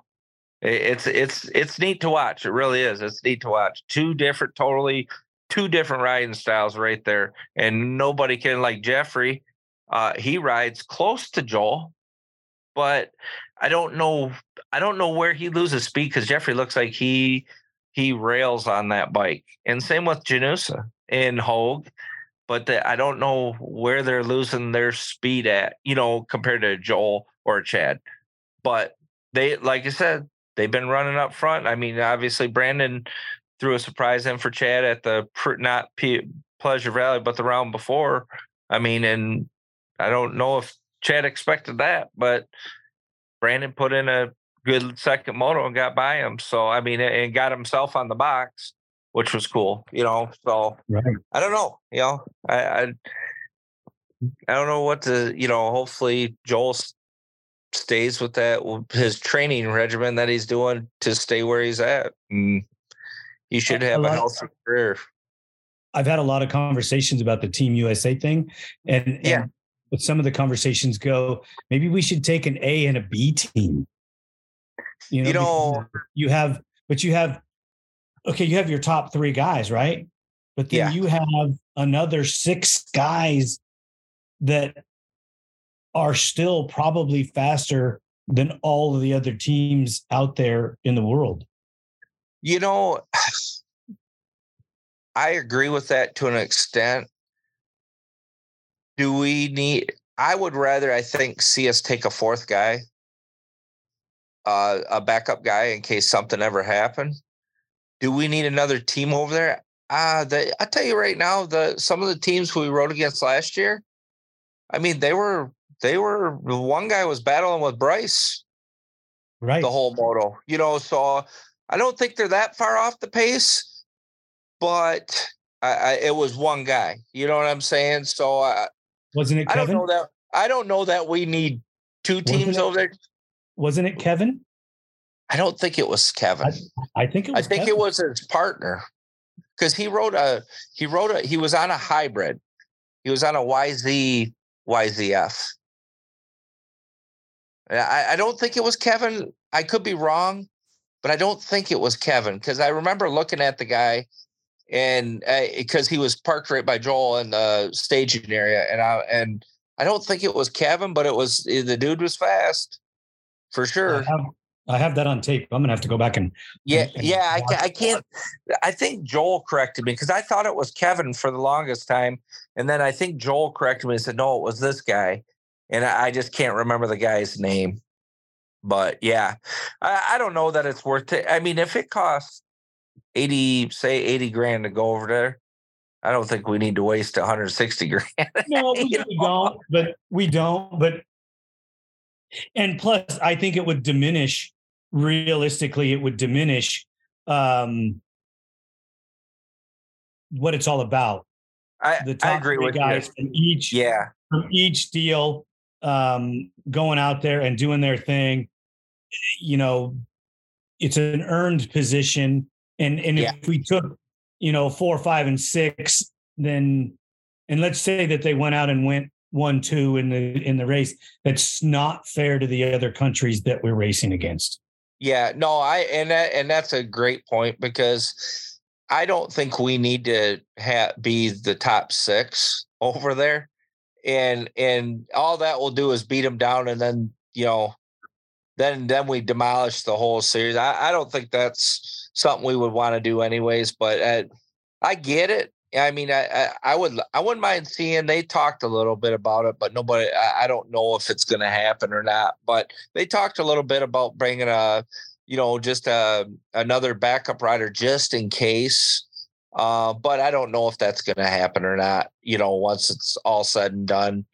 it's it's it's neat to watch. It really is. It's neat to watch. Two different, totally two different riding styles right there. And nobody can like Jeffrey. Uh, he rides close to Joel, but I don't know. I don't know where he loses speed because Jeffrey looks like he he rails on that bike. And same with Janusa and Hogue. But the, I don't know where they're losing their speed at, you know, compared to Joel or Chad. But they, like I said, they've been running up front. I mean, obviously Brandon threw a surprise in for Chad at the not P- Pleasure Valley, but the round before. I mean, and I don't know if Chad expected that, but Brandon put in a good second moto and got by him. So I mean, and got himself on the box, which was cool. You know, so right. I don't know. You know, I, I I don't know what to. You know, hopefully Joel stays with that his training regimen that he's doing to stay where he's at. And you should have a, a healthy career. I've had a lot of conversations about the Team USA thing, and yeah, but some of the conversations go, maybe we should take an A and a B team. You know, you, know, you have, but you have, okay, you have your top three guys, right? But then yeah. you have another six guys that are still probably faster than all of the other teams out there in the world. You know, I agree with that to an extent. Do we need? I would rather, I think, see us take a fourth guy, uh, a backup guy in case something ever happened. Do we need another team over there? Uh, the, I tell you right now, the some of the teams we rode against last year, I mean, they were they were one guy was battling with Bryce, right? The whole moto, you know. So I don't think they're that far off the pace, but I, I, it was one guy. You know what I'm saying? So uh, wasn't it? Kevin? I don't know that. I don't know that we need two teams over there. Wasn't it Kevin? I don't think it was Kevin. I, I think it was. I think Kevin. it was his partner because he wrote a he wrote a he was on a hybrid. He was on a YZ YZF. I, I don't think it was Kevin. I could be wrong, but I don't think it was Kevin because I remember looking at the guy and because uh, he was parked right by Joel in the staging area, and I and I don't think it was Kevin, but it was eh, the dude was fast for sure. I have, I have that on tape. I'm gonna have to go back and yeah, and, yeah. I, I can't. I think Joel corrected me because I thought it was Kevin for the longest time, and then I think Joel corrected me and said no, it was this guy, and I, I just can't remember the guy's name. But yeah, I, I don't know that it's worth it. I mean, if it costs 80, say 80 grand to go over there, I don't think we need to waste 160 grand. no, we, we don't, but we don't. But and plus, I think it would diminish realistically, it would diminish um what it's all about. I, the top I agree with guys you. from each yeah from each deal um going out there and doing their thing you know, it's an earned position. And and yeah. if we took, you know, four, five, and six, then and let's say that they went out and went one, two in the in the race, that's not fair to the other countries that we're racing against. Yeah, no, I and that and that's a great point because I don't think we need to have be the top six over there, and and all that will do is beat them down, and then you know then then we demolish the whole series. I, I don't think that's something we would want to do anyways. But uh, I get it. I mean, I, I, I would I wouldn't mind seeing. They talked a little bit about it, but nobody. I, I don't know if it's going to happen or not. But they talked a little bit about bringing a, you know, just a another backup rider just in case. Uh, but I don't know if that's going to happen or not. You know, once it's all said and done,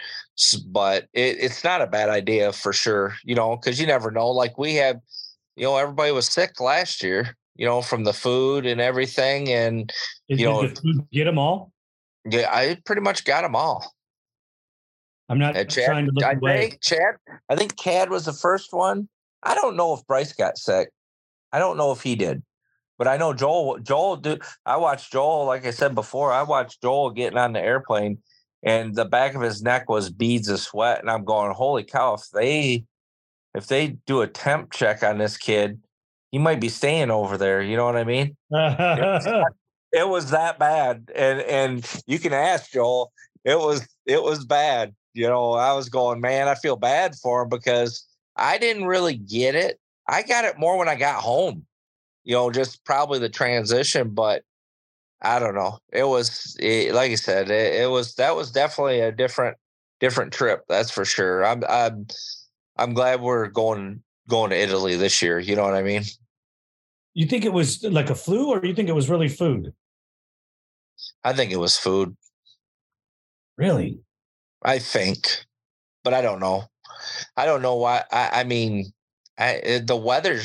but it, it's not a bad idea for sure. You know, because you never know. Like we had, you know, everybody was sick last year. You know, from the food and everything, and Did, you know, get them all. Yeah, I pretty much got them all. I'm not uh, Chad, trying to look I away. think Chad. I think Chad was the first one. I don't know if Bryce got sick. I don't know if he did. But I know Joel. Joel, do I watched Joel? Like I said before, I watched Joel getting on the airplane, and the back of his neck was beads of sweat. And I'm going, holy cow! If they, if they do a temp check on this kid, he might be staying over there. You know what I mean? it was that bad, and and you can ask Joel. It was it was bad. You know, I was going, man, I feel bad for him because I didn't really get it. I got it more when I got home you know, just probably the transition, but I don't know. It was it, like I said, it, it, was that was definitely a different different trip. That's for sure. I'm I'm I'm glad we're going going to Italy this year. You know what I mean? You think it was like a flu, or you think it was really food? I think it was food. Really? I think, but I don't know. I don't know why. I, I mean, I, the weather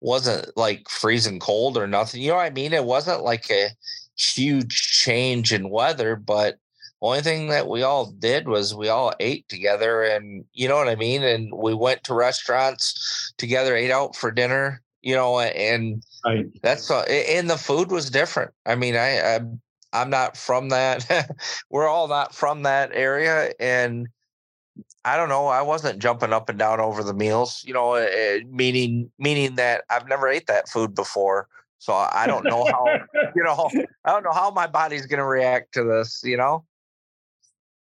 wasn't like freezing cold or nothing. You know what I mean? It wasn't like a huge change in weather, but only thing that we all did was we all ate together and you know what I mean? And we went to restaurants together, ate out for dinner, you know, and right. that's and the food was different. I mean, I, I I'm not from that. We're all not from that area and I don't know. I wasn't jumping up and down over the meals, you know, uh, meaning meaning that I've never ate that food before. So I don't know how, you know, I don't know how my body's going to react to this, you know.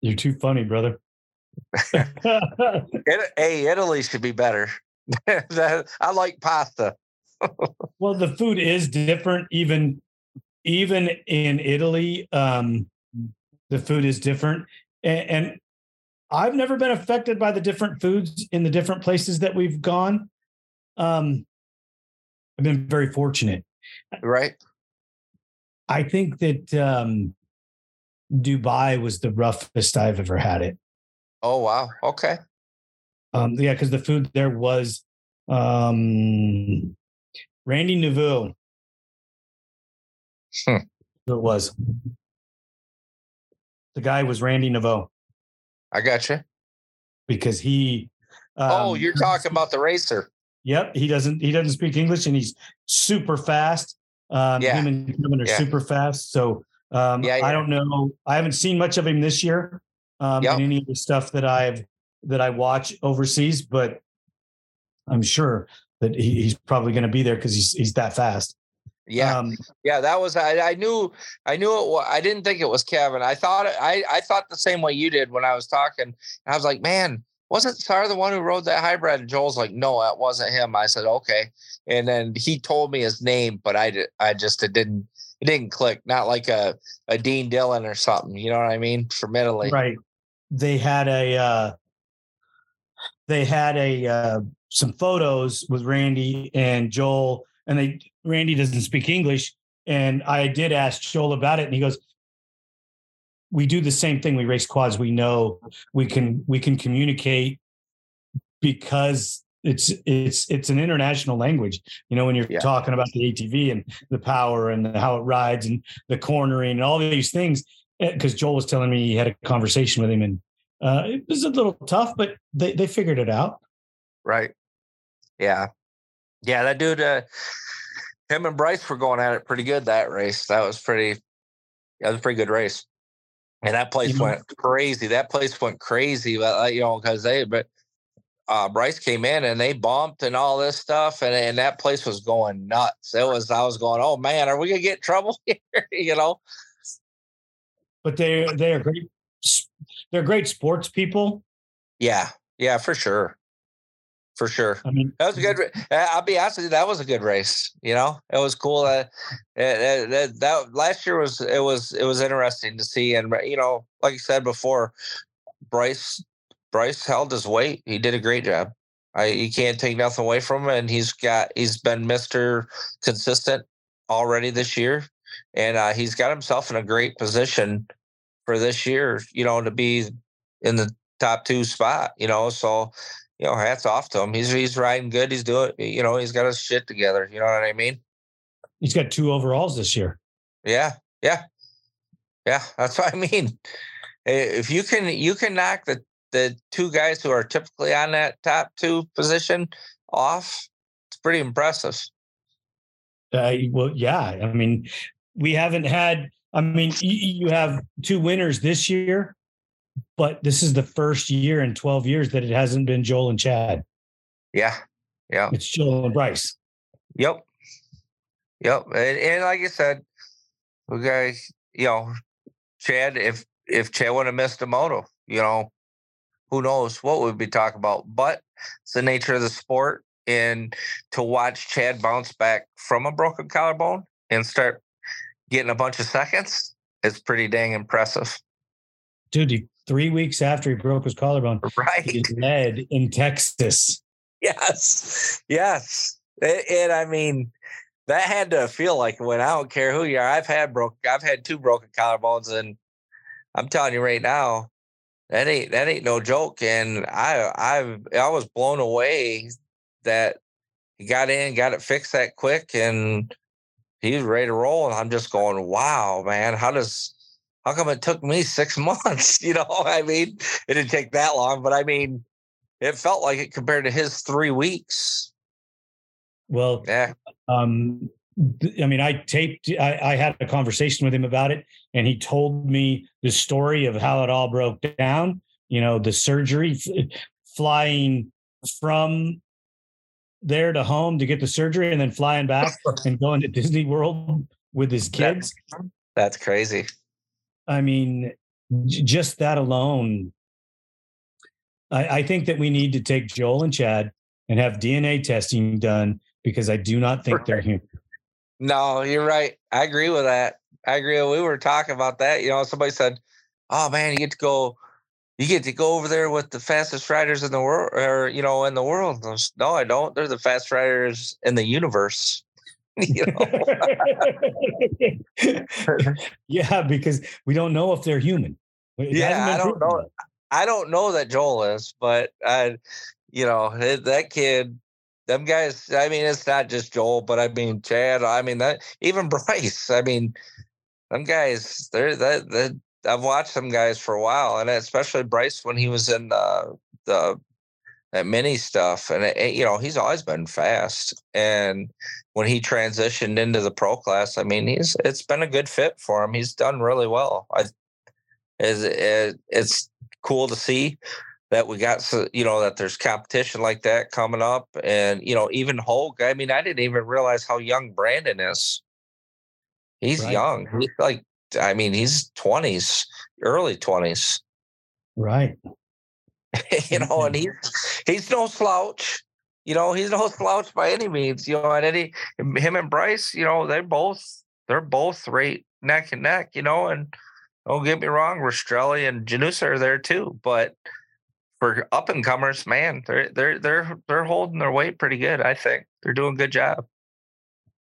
You're too funny, brother. it, hey, Italy should be better. I like pasta. well, the food is different even even in Italy. Um the food is different and, and I've never been affected by the different foods in the different places that we've gone. Um, I've been very fortunate. Right. I think that um, Dubai was the roughest I've ever had it. Oh wow! Okay. Um, yeah, because the food there was um, Randy Naveaux. Hmm. It was. The guy was Randy Naveaux. I got you. Because he. Oh, um, oh, you're talking about the racer. Yep, he doesn't. He doesn't speak English, and he's super fast. Um, yeah. Him and Kevin are yeah. super fast. So um, yeah, yeah, I don't know. I haven't seen much of him this year um, yep. in any of the stuff that I've that I watch overseas, but I'm sure that he, he's probably going to be there because he's he's that fast. Yeah, um, yeah, that was I, I knew I knew it. Was, I didn't think it was Kevin. I thought I I thought the same way you did when I was talking. I was like, man, wasn't Sar the one who rode that hybrid? And Joel's like, no, that wasn't him. I said, okay, and then he told me his name, but I did I just it didn't it didn't click. Not like a a Dean Dillon or something. You know what I mean? From Italy, right? They had a uh, they had a uh, some photos with Randy and Joel, and they Randy doesn't speak English, and I did ask Joel about it, and he goes, "We do the same thing. We race quads. We know we can we can communicate because it's it's it's an international language. You know, when you're yeah. talking about the ATV and the power and how it rides and the cornering and all these things." Because eh, Joel was telling me he had a conversation with him, and uh, it was a little tough, but they they figured it out. Right. Yeah. Yeah, that dude. Uh, him and Bryce were going at it pretty good that race. That was pretty. That was a pretty good race, and that place mm-hmm. went crazy. That place went crazy, but uh, you know, because they but uh, Bryce came in and they bumped and all this stuff, and, and that place was going nuts. It was I was going, oh man, are we gonna get trouble here? you know. But they they are great. They're great sports people. Yeah, yeah, for sure for sure. I mean, that was a mm-hmm. good. I'll be honest with you, that was a good race. You know, it was cool. That, that, that last year was it was it was interesting to see, and you know, like I said before, Bryce Bryce held his weight. He did a great job. I you can't take nothing away from him, and he's got he's been Mister Consistent already this year, and uh, he's got himself in a great position for this year. You know, to be in the top two spot. You know, so you know, hats off to him. He's he's riding good. He's doing, you know, he's got his shit together. You know what I mean? He's got two overalls this year. Yeah, yeah, yeah. That's what I mean. If you can, you can knock the the two guys who are typically on that top two position off. It's pretty impressive. Uh, well, yeah. I mean, we haven't had. I mean, you have two winners this year but this is the first year in 12 years that it hasn't been Joel and Chad. Yeah. Yeah. It's Joel and Bryce. Yep. Yep. And, and like I said, we guys, you know, Chad, if if Chad would have missed a moto, you know, who knows what we'd be talking about. But it's the nature of the sport. And to watch Chad bounce back from a broken collarbone and start getting a bunch of seconds is pretty dang impressive. Dude, three weeks after he broke his collarbone. Right. He led in Texas. Yes. Yes. And, and I mean, that had to feel like when I don't care who you are. I've had broke I've had two broken collarbones and I'm telling you right now, that ain't that ain't no joke. And I I I was blown away that he got in, got it fixed that quick, and he's ready to roll. And I'm just going, wow, man, how does how come it took me six months? You know, I mean, it didn't take that long, but I mean, it felt like it compared to his three weeks. Well, yeah. Um, I mean, I taped, I, I, had a conversation with him about it, and he told me the story of how it all broke down. You know, the surgery, flying from there to home to get the surgery, and then flying back and going to Disney World with his kids. That's, that's crazy. I mean, j- just that alone, I, I think that we need to take Joel and Chad and have DNA testing done because I do not think they're human. No, you're right. I agree with that. I agree. We were talking about that. You know, somebody said, "Oh man, you get to go, you get to go over there with the fastest riders in the world, or you know, in the world." no, I don't. They're the fast riders in the universe. you know? yeah, because we don't know if they're human. It yeah, I don't know. I don't know that Joel is, but I, you know, eh, that kid, them guys. I mean, it's not just Joel, but I mean Chad. I mean that even Bryce. I mean, them guys. They're that that. I've watched them guys for a while, and especially Bryce when he was in the the that mini stuff. And it, you know, he's always been fast. And when he transitioned into the pro class, I mean, he's it's been a good fit for him. He's done really well. I is it, it's cool to see that we got you know that there's competition like that coming up and you know even Hulk I mean I didn't even realize how young Brandon is He's right. young. He's like, I mean, he's 20s, early 20s. Right. you know, and he's he's no slouch. You know, he's no slouch by any means. You know, and any him and Bryce, you know, they're both they're both right neck and neck. You know, and don't get me wrong, Rastrelli and Janusa are there too, but for up and comers, man, they're they're they're they're holding their weight pretty good. I think they're doing a good job.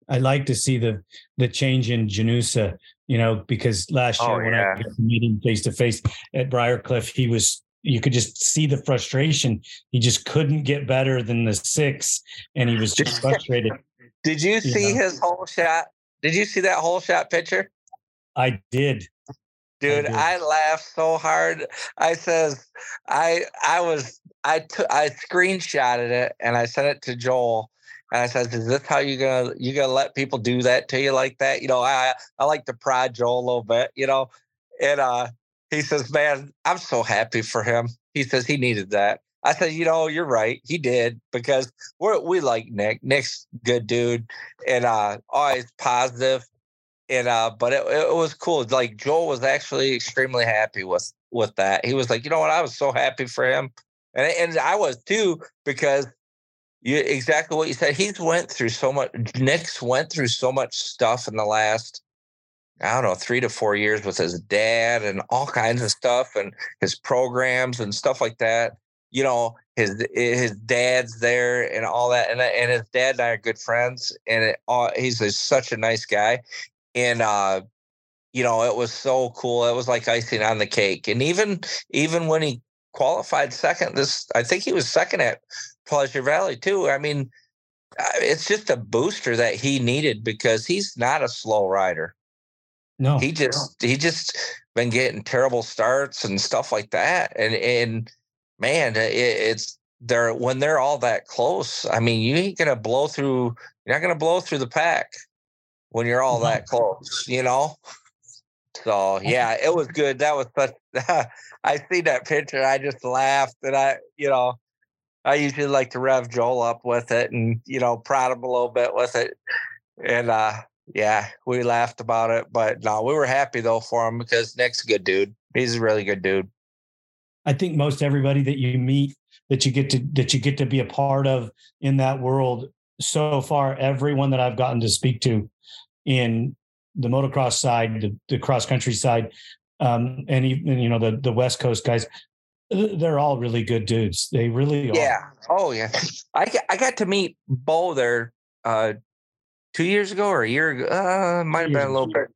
I like to see the the change in Janusa, you know, because last year oh, when yeah. I was meeting face to face at Briarcliff, he was you could just see the frustration. He just couldn't get better than the six, and he was just frustrated. Did you see you know? his whole shot? Did you see that whole shot picture? I did. Dude, I, I laughed so hard. I says I I was I took I screenshotted it and I sent it to Joel and I said, "Is this how you gonna you gonna let people do that to you like that?" You know, I I like to prod Joel a little bit, you know, and uh, he says, "Man, I'm so happy for him." He says he needed that. I said, "You know, you're right. He did because we're we like Nick. Nick's good dude, and uh, always positive, and uh, but it, it was cool. Like Joel was actually extremely happy with with that. He was like, you know what? I was so happy for him, and and I was too because you exactly what you said. He's went through so much. Nick's went through so much stuff in the last, I don't know, three to four years with his dad and all kinds of stuff and his programs and stuff like that. You know, his his dad's there and all that, and and his dad and I are good friends, and it, uh, he's a, such a nice guy, and uh, you know, it was so cool. It was like icing on the cake, and even even when he qualified second, this I think he was second at Pleasure Valley too. I mean, uh, it's just a booster that he needed because he's not a slow rider. No, he just no. he just been getting terrible starts and stuff like that. And and man, it, it's they're when they're all that close. I mean, you ain't gonna blow through. You're not gonna blow through the pack when you're all that close. You know. So yeah, it was good. That was such. I see that picture. I just laughed, and I, you know, I usually like to rev Joel up with it and, you know, prod him a little bit with it. And uh yeah, we laughed about it. But no, we were happy though for him because Nick's a good dude. He's a really good dude. I think most everybody that you meet that you get to that you get to be a part of in that world so far, everyone that I've gotten to speak to in the motocross side, the, the cross country side, um, and even you know the the West Coast guys, they're all really good dudes. They really are. Yeah. Oh yeah. I I got to meet Beau there uh two years ago or a year ago. Uh might have been a little bit.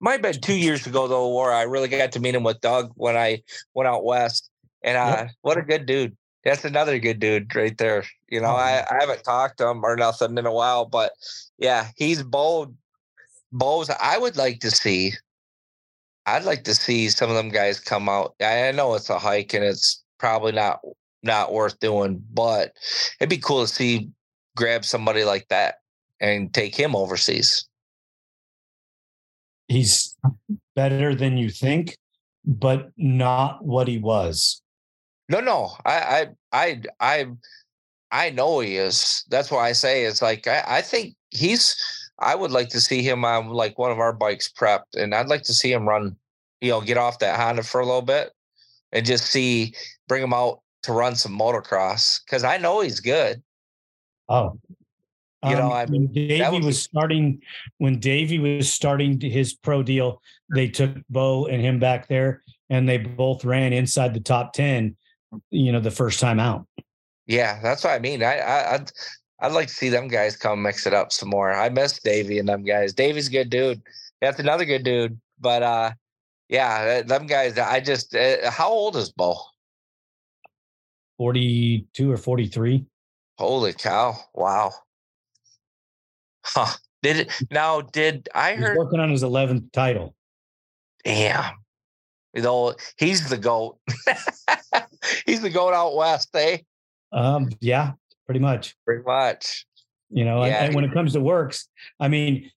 Might have been two years ago though, where I really got to meet him with Doug when I went out west. And uh yep. what a good dude. That's another good dude right there. You know, oh, I, I haven't talked to him or nothing in a while, but yeah, he's bold. Beau's I would like to see I'd like to see some of them guys come out. I know it's a hike and it's probably not not worth doing, but it'd be cool to see grab somebody like that and take him overseas. He's better than you think, but not what he was. No, no, I, I, I, I, I know he is. That's why I say it's like I, I think he's I would like to see him on like one of our bikes prepped, and I'd like to see him run, you know, get off that Honda for a little bit and just see bring him out to run some motocross because I know he's good. Oh, you know, um, I mean, when Davey was, was starting when Davey was starting his pro deal. They took Beau and him back there, and they both ran inside the top ten. You know, the first time out. Yeah, that's what I mean. I, I I'd like to see them guys come mix it up some more. I miss Davey and them guys. Davey's a good dude. That's another good dude. But uh, yeah, them guys. I just uh, how old is Beau? Forty two or forty three. Holy cow! Wow. Huh. Did it now? Did I he's heard working on his eleventh title? Damn. You know, he's the goat. he's the goat out west, eh? Um, yeah, pretty much. Pretty much. You know, yeah. and, and when it comes to works, I mean,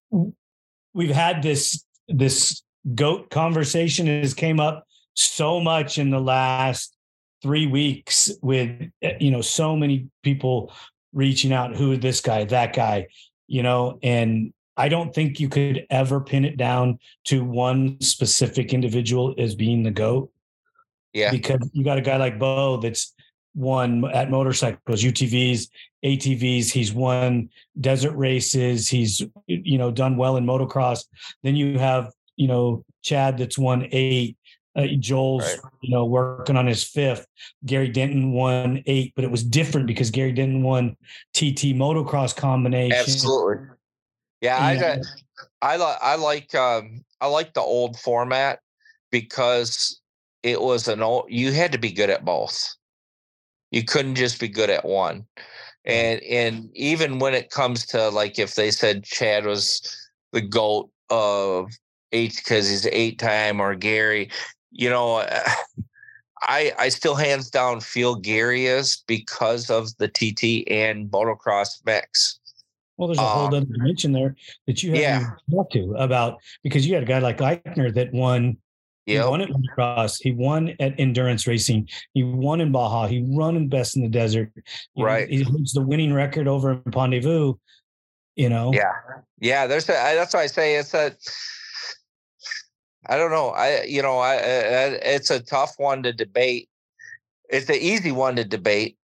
we've had this this goat conversation has came up so much in the last three weeks with eh, you know so many people reaching out who this guy that guy you know and I don't think you could ever pin it down to one specific individual as being the GOAT. Yeah. Because you got a guy like Beau that's won at motorcycles, UTVs, ATVs. He's won desert races. He's, you know, done well in motocross. Then you have, you know, Chad that's won eight. Uh, Joel's, right. you know, working on his fifth. Gary Denton won eight, but it was different because Gary Denton won TT motocross combination. Absolutely. Yeah, I I like I like um, I like the old format because it was an old. You had to be good at both. You couldn't just be good at one. And and even when it comes to like if they said Chad was the goat of eight because he's eight time or Gary, you know, I I still hands down feel Gary is because of the TT and motocross mix. Well, there's a whole um, other dimension there that you haven't yeah. talked to about because you had a guy like Eichner that won. Yep. He won at motocross. He won at endurance racing. He won in Baja. He won in Best in the Desert. You right. Know, he holds the winning record over in Pondezvous. You know. Yeah. Yeah. There's a, that's why I say it's a. I don't know. I you know I, I it's a tough one to debate. It's an easy one to debate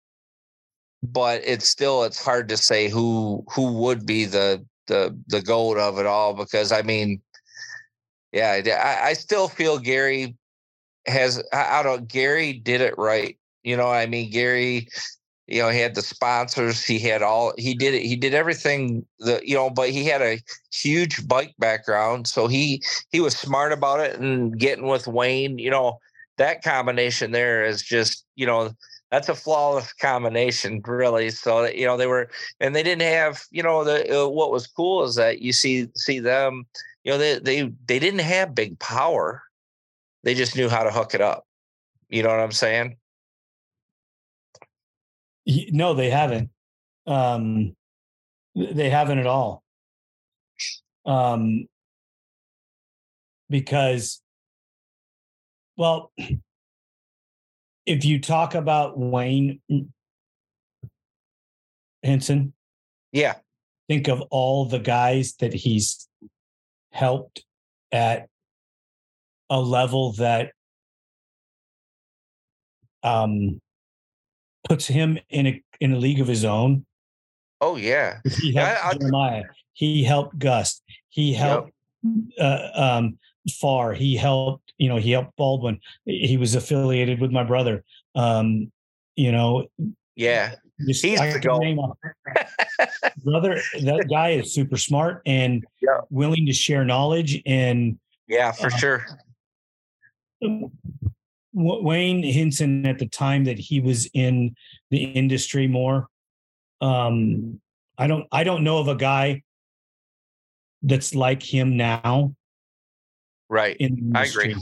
but it's still it's hard to say who who would be the the the goat of it all because I mean, yeah, I, I still feel Gary has I, don't Gary did it right. You know, I mean Gary, you know, he had the sponsors, he had all he did it, he did everything the you know, but he had a huge bike background, so he he was smart about it and getting with Wayne, you know, that combination there is just, you know, that's a flawless combination, really. So you know they were, and they didn't have, you know, the uh, what was cool is that you see see them, you know, they they they didn't have big power, they just knew how to hook it up. You know what I'm saying? No, they haven't. Um, they haven't at all. Um, because, well, if you talk about Wayne Hinson, yeah, think of all the guys that he's helped at a level that um puts him in a in a league of his own. Oh yeah, he helped yeah, Jeremiah. He helped Gus. He helped yep. uh, um, Farr. He helped you know, he helped Baldwin. He was affiliated with my brother. Um, you know, yeah, just, he's I the goal. brother. That guy is super smart and yeah. willing to share knowledge. And yeah, for uh, sure. Wayne Hinson at the time that he was in the industry more. Um, I don't I don't know of a guy that's like him now Right. I agree.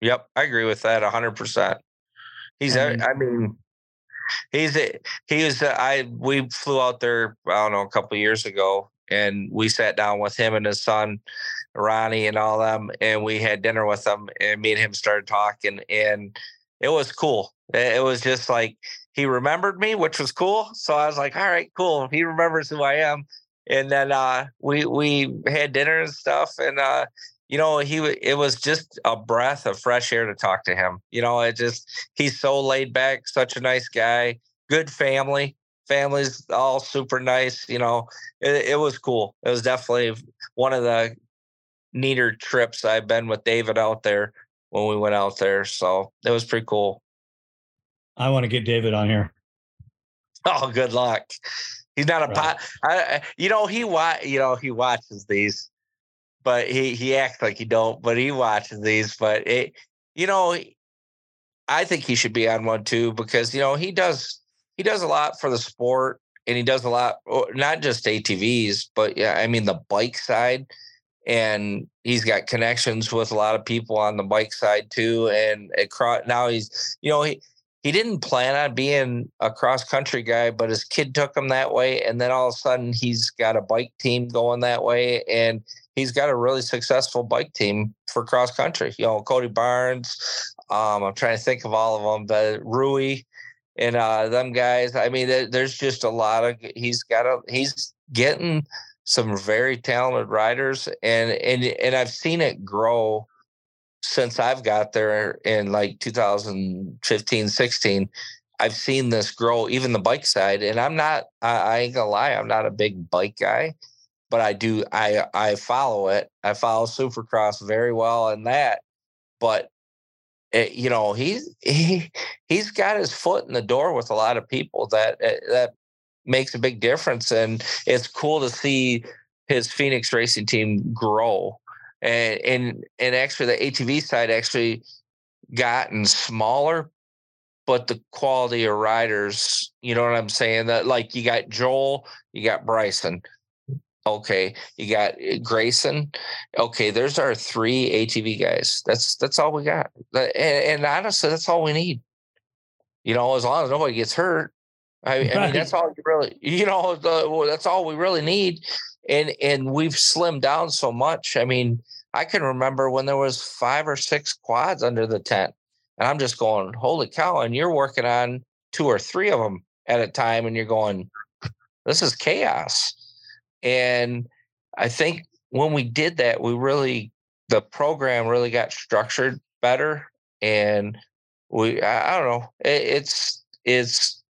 Yep, I agree with that hundred percent. He's, and, I mean, he's a, he was. A, I we flew out there. I don't know a couple years ago, and we sat down with him and his son, Ronnie, and all them, and we had dinner with them, and me and him started talking, and it was cool. It was just like he remembered me, which was cool. So I was like, all right, cool. He remembers who I am. And then uh, we we had dinner and stuff, and uh, you know, he it was just a breath of fresh air to talk to him. You know, it just he's so laid back, such a nice guy, good family. Family's all super nice. You know, it, it was cool. It was definitely one of the neater trips I've been with David out there when we went out there. So it was pretty cool. I want to get David on here. Oh, good luck. He's not a right. pot. I, you know, he wa- you know, he watches these but he he acts like he don't. But he watches these. But it, you know, I think he should be on one too because you know he does he does a lot for the sport and he does a lot not just ATVs, but yeah, I mean the bike side. And he's got connections with a lot of people on the bike side too. And across now he's, you know, he he didn't plan on being a cross country guy, but his kid took him that way. And then all of a sudden he's got a bike team going that way. And he's got a really successful bike team for cross country. You know, Cody Barnes. Um, I'm trying to think of all of them, but Rui and uh, them guys. I mean, there's just a lot of. He's got a. He's getting some very talented riders, and and and I've seen it grow since I've got there in like 2015, 16. I've seen this grow, even the bike side. And I'm not, I, I ain't gonna lie, I'm not a big bike guy, but I do, I I follow it. I follow Supercross very well in that. But it, you know, he's he he's got his foot in the door with a lot of people that eh, that makes a big difference, and it's cool to see his Phoenix racing team grow. And and and actually, the ATV side actually gotten smaller, but the quality of riders, you know what I'm saying? That like you got Joel, you got Bryson. Okay, you got eh, Grayson. Okay, there's our three ATV guys. That's that's all we got. And, and honestly, that's all we need. You know, as long as nobody gets hurt, I, right. I mean, that's all you really, you know, the, that's all we really need. And and we've slimmed down so much. I mean, I can remember when there was five or six quads under the tent, and I'm just going, holy cow! And you're working on two or three of them at a time, and you're going, this is chaos. And I think when we did that, we really the program really got structured better, and we I, I don't know, it, it's it's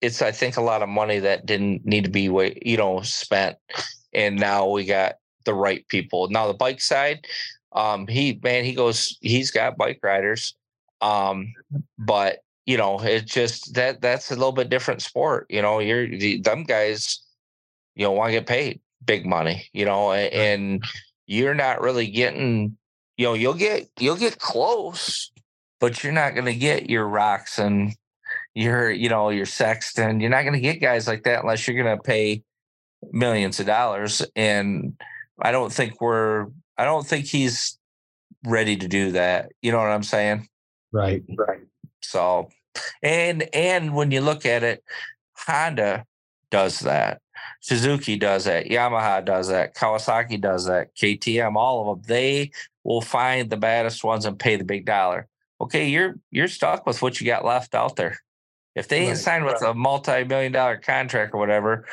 it's I think a lot of money that didn't need to be you know spent, and now we got the right people. Now the bike side, um, he man, he goes, he's got bike riders, um, but you know, it just that that's a little bit different sport. You know, you're the, them guys, you know, want to get paid big money. You know, and you're not really getting. You know, you'll get you'll get close, but you're not going to get your Roczen you're, you know, your Sexton. You're not going to get guys like that unless you're going to pay millions of dollars. And I don't think we're, I don't think he's ready to do that. You know what I'm saying? Right. Right. So, and, and when you look at it, Honda does that. Suzuki does that. Yamaha does that. Kawasaki does that. KTM, all of them. They will find the baddest ones and pay the big dollar. Okay, you're you're stuck with what you got left out there. If they right. sign with a multi-million dollar contract or whatever,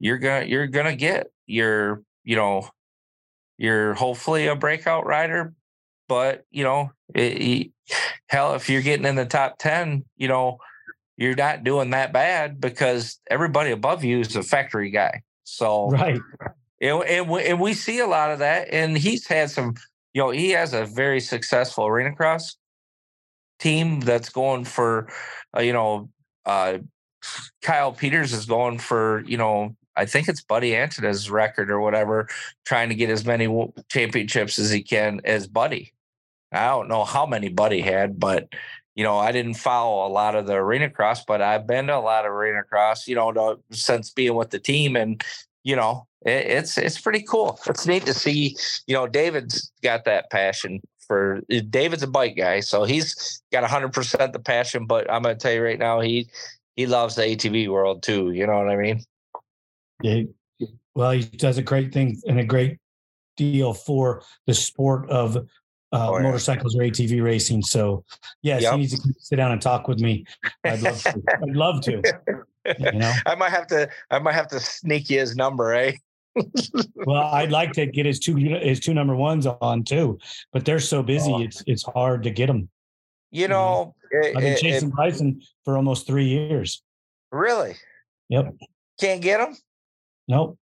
you're gonna you're gonna get your you know you're hopefully a breakout rider, but you know it, it, hell if you're getting in the top ten, you know you're not doing that bad because everybody above you is a factory guy. So right. And, and, we, and we see a lot of that. And he's had some, you know, he has a very successful arena cross team that's going for, uh, you know, uh, Kyle Peters is going for, you know, I think it's Buddy Antunez's record or whatever, trying to get as many championships as he can as Buddy. I don't know how many Buddy had, but you know, I didn't follow a lot of the arena cross, but I've been to a lot of arena cross, you know, since being with the team, and you know, it, it's it's pretty cool. It's neat to see. You know, David's got that passion for eh, David's a bike guy, so he's got hundred percent the passion. But I'm gonna tell you right now, he he loves the ATV world too. You know what I mean? Yeah. Well, he does a great thing and a great deal for the sport of uh, oh, yeah. motorcycles or ATV racing. So, yes, yep. he needs to sit down and talk with me. I'd love to. I'd love to. You know? I might have to. I might have to sneak you his number, eh? well, I'd like to get his two his two number ones on too, but they're so busy. Oh. It's it's hard to get them. You know, it, I've been chasing it, Bryson for almost three years. Really? Yep. Can't get them. Nope.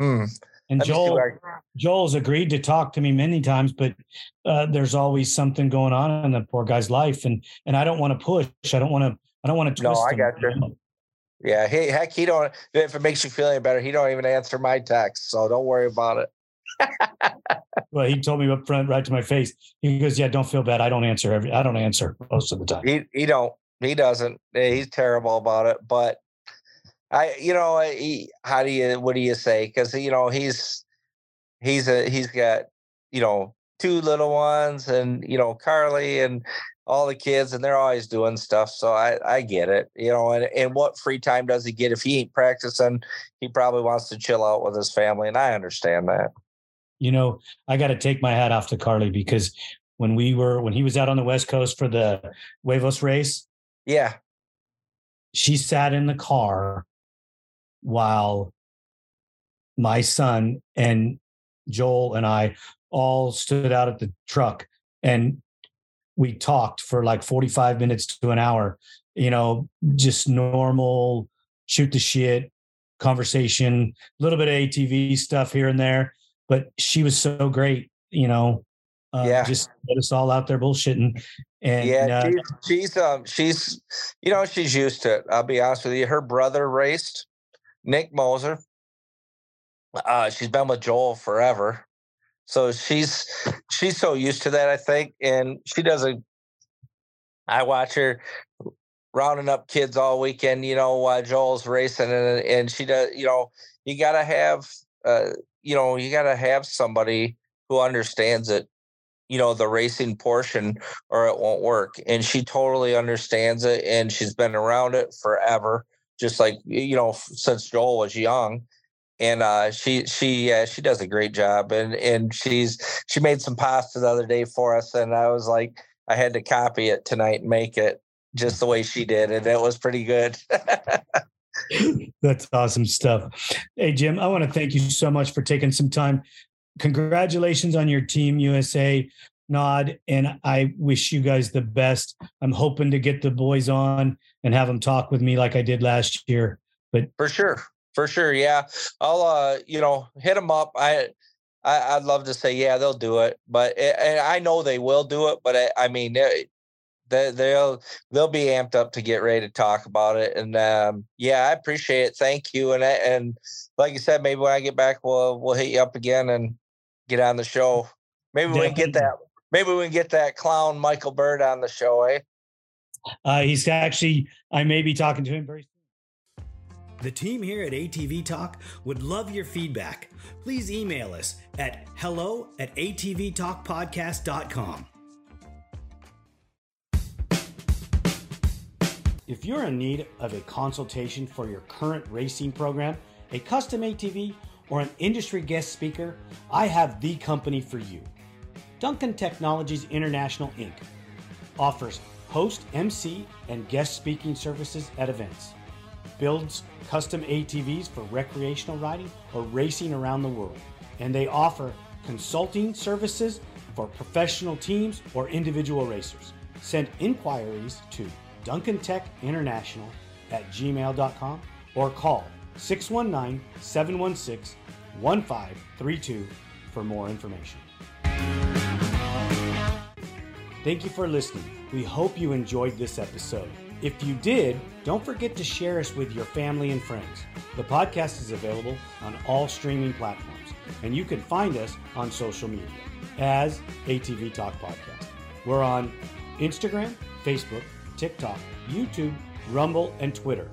Hmm. And Joel, Joel's agreed to talk to me many times, but uh, there's always something going on in the poor guy's life, and and I don't want to push. I don't want to. I don't want to. No, I got you. Yeah, he heck, he don't. If it makes you feel any better, he don't even answer my text, so don't worry about it. well, he told me up front, right to my face. He goes, "Yeah, don't feel bad. I don't answer every. I don't answer most of the time." He he don't. He doesn't. He's terrible about it. But I, you know, he, how do you? What do you say? Because you know he's he's a he's got you know two little ones and you know Carly and all the kids and they're always doing stuff. So I, I get it, you know, and, and what free time does he get? If he ain't practicing, he probably wants to chill out with his family. And I understand that. You know, I got to take my hat off to Carly because when we were, when he was out on the West Coast for the Huevos race. Yeah. She sat in the car while my son and Joel and I all stood out at the truck and we talked for like 45 minutes to an hour, you know, just normal shoot the shit conversation, a little bit of ATV stuff here and there. But she was so great, you know, uh, yeah. just let us all out there bullshitting. And yeah, uh, she's, she's um she's you know she's used to it. I'll be honest with you. Her brother raced Nick Moser. Uh, she's been with Joel forever, so she's she's so used to that. I think, and she doesn't. I watch her rounding up kids all weekend. You know, while Joel's racing, and and she does. You know, you gotta have. Uh, you know, you gotta have somebody who understands it you know the racing portion or it won't work and she totally understands it and she's been around it forever just like you know since joel was young and uh, she she uh, she does a great job and and she's she made some pasta the other day for us and i was like i had to copy it tonight and make it just the way she did and it was pretty good. That's awesome stuff. Hey jim i want to thank you so much for taking some time. Congratulations on your team USA nod and I wish you guys the best. I'm hoping to get the boys on and have them talk with me like I did last year. But for sure, for sure, yeah. I'll uh, you know, hit them up. I, I would love to say yeah, they'll do it, but eh, and I know they will do it. But I, I mean, they, they'll they'll be amped up to get ready to talk about it. And um, yeah, I appreciate it. Thank you. And and like you said, maybe when I get back, we'll we'll hit you up again and get on the show. Maybe Definitely. we can get that. Maybe we can get that clown Michael Byrd on the show, eh? Uh, he's actually. I may be talking to him very soon. The team here at ATV Talk would love your feedback. Please email us at hello at atvtalkpodcast.com. If you're in need of a consultation for your current racing program, a custom ATV, or an industry guest speaker, I have the company for you. Duncan Technologies International Inc. offers host, MC, and guest speaking services at events, builds custom ATVs for recreational riding or racing around the world, and they offer consulting services for professional teams or individual racers. Send inquiries to Duncan Tech International at gmail.com or call 619 716 1532 for more information. Thank you for listening. We hope you enjoyed this episode. If you did, don't forget to share us with your family and friends. The podcast is available on all streaming platforms, and you can find us on social media as ATV Talk Podcast. We're on Instagram, Facebook, TikTok, YouTube, Rumble, and Twitter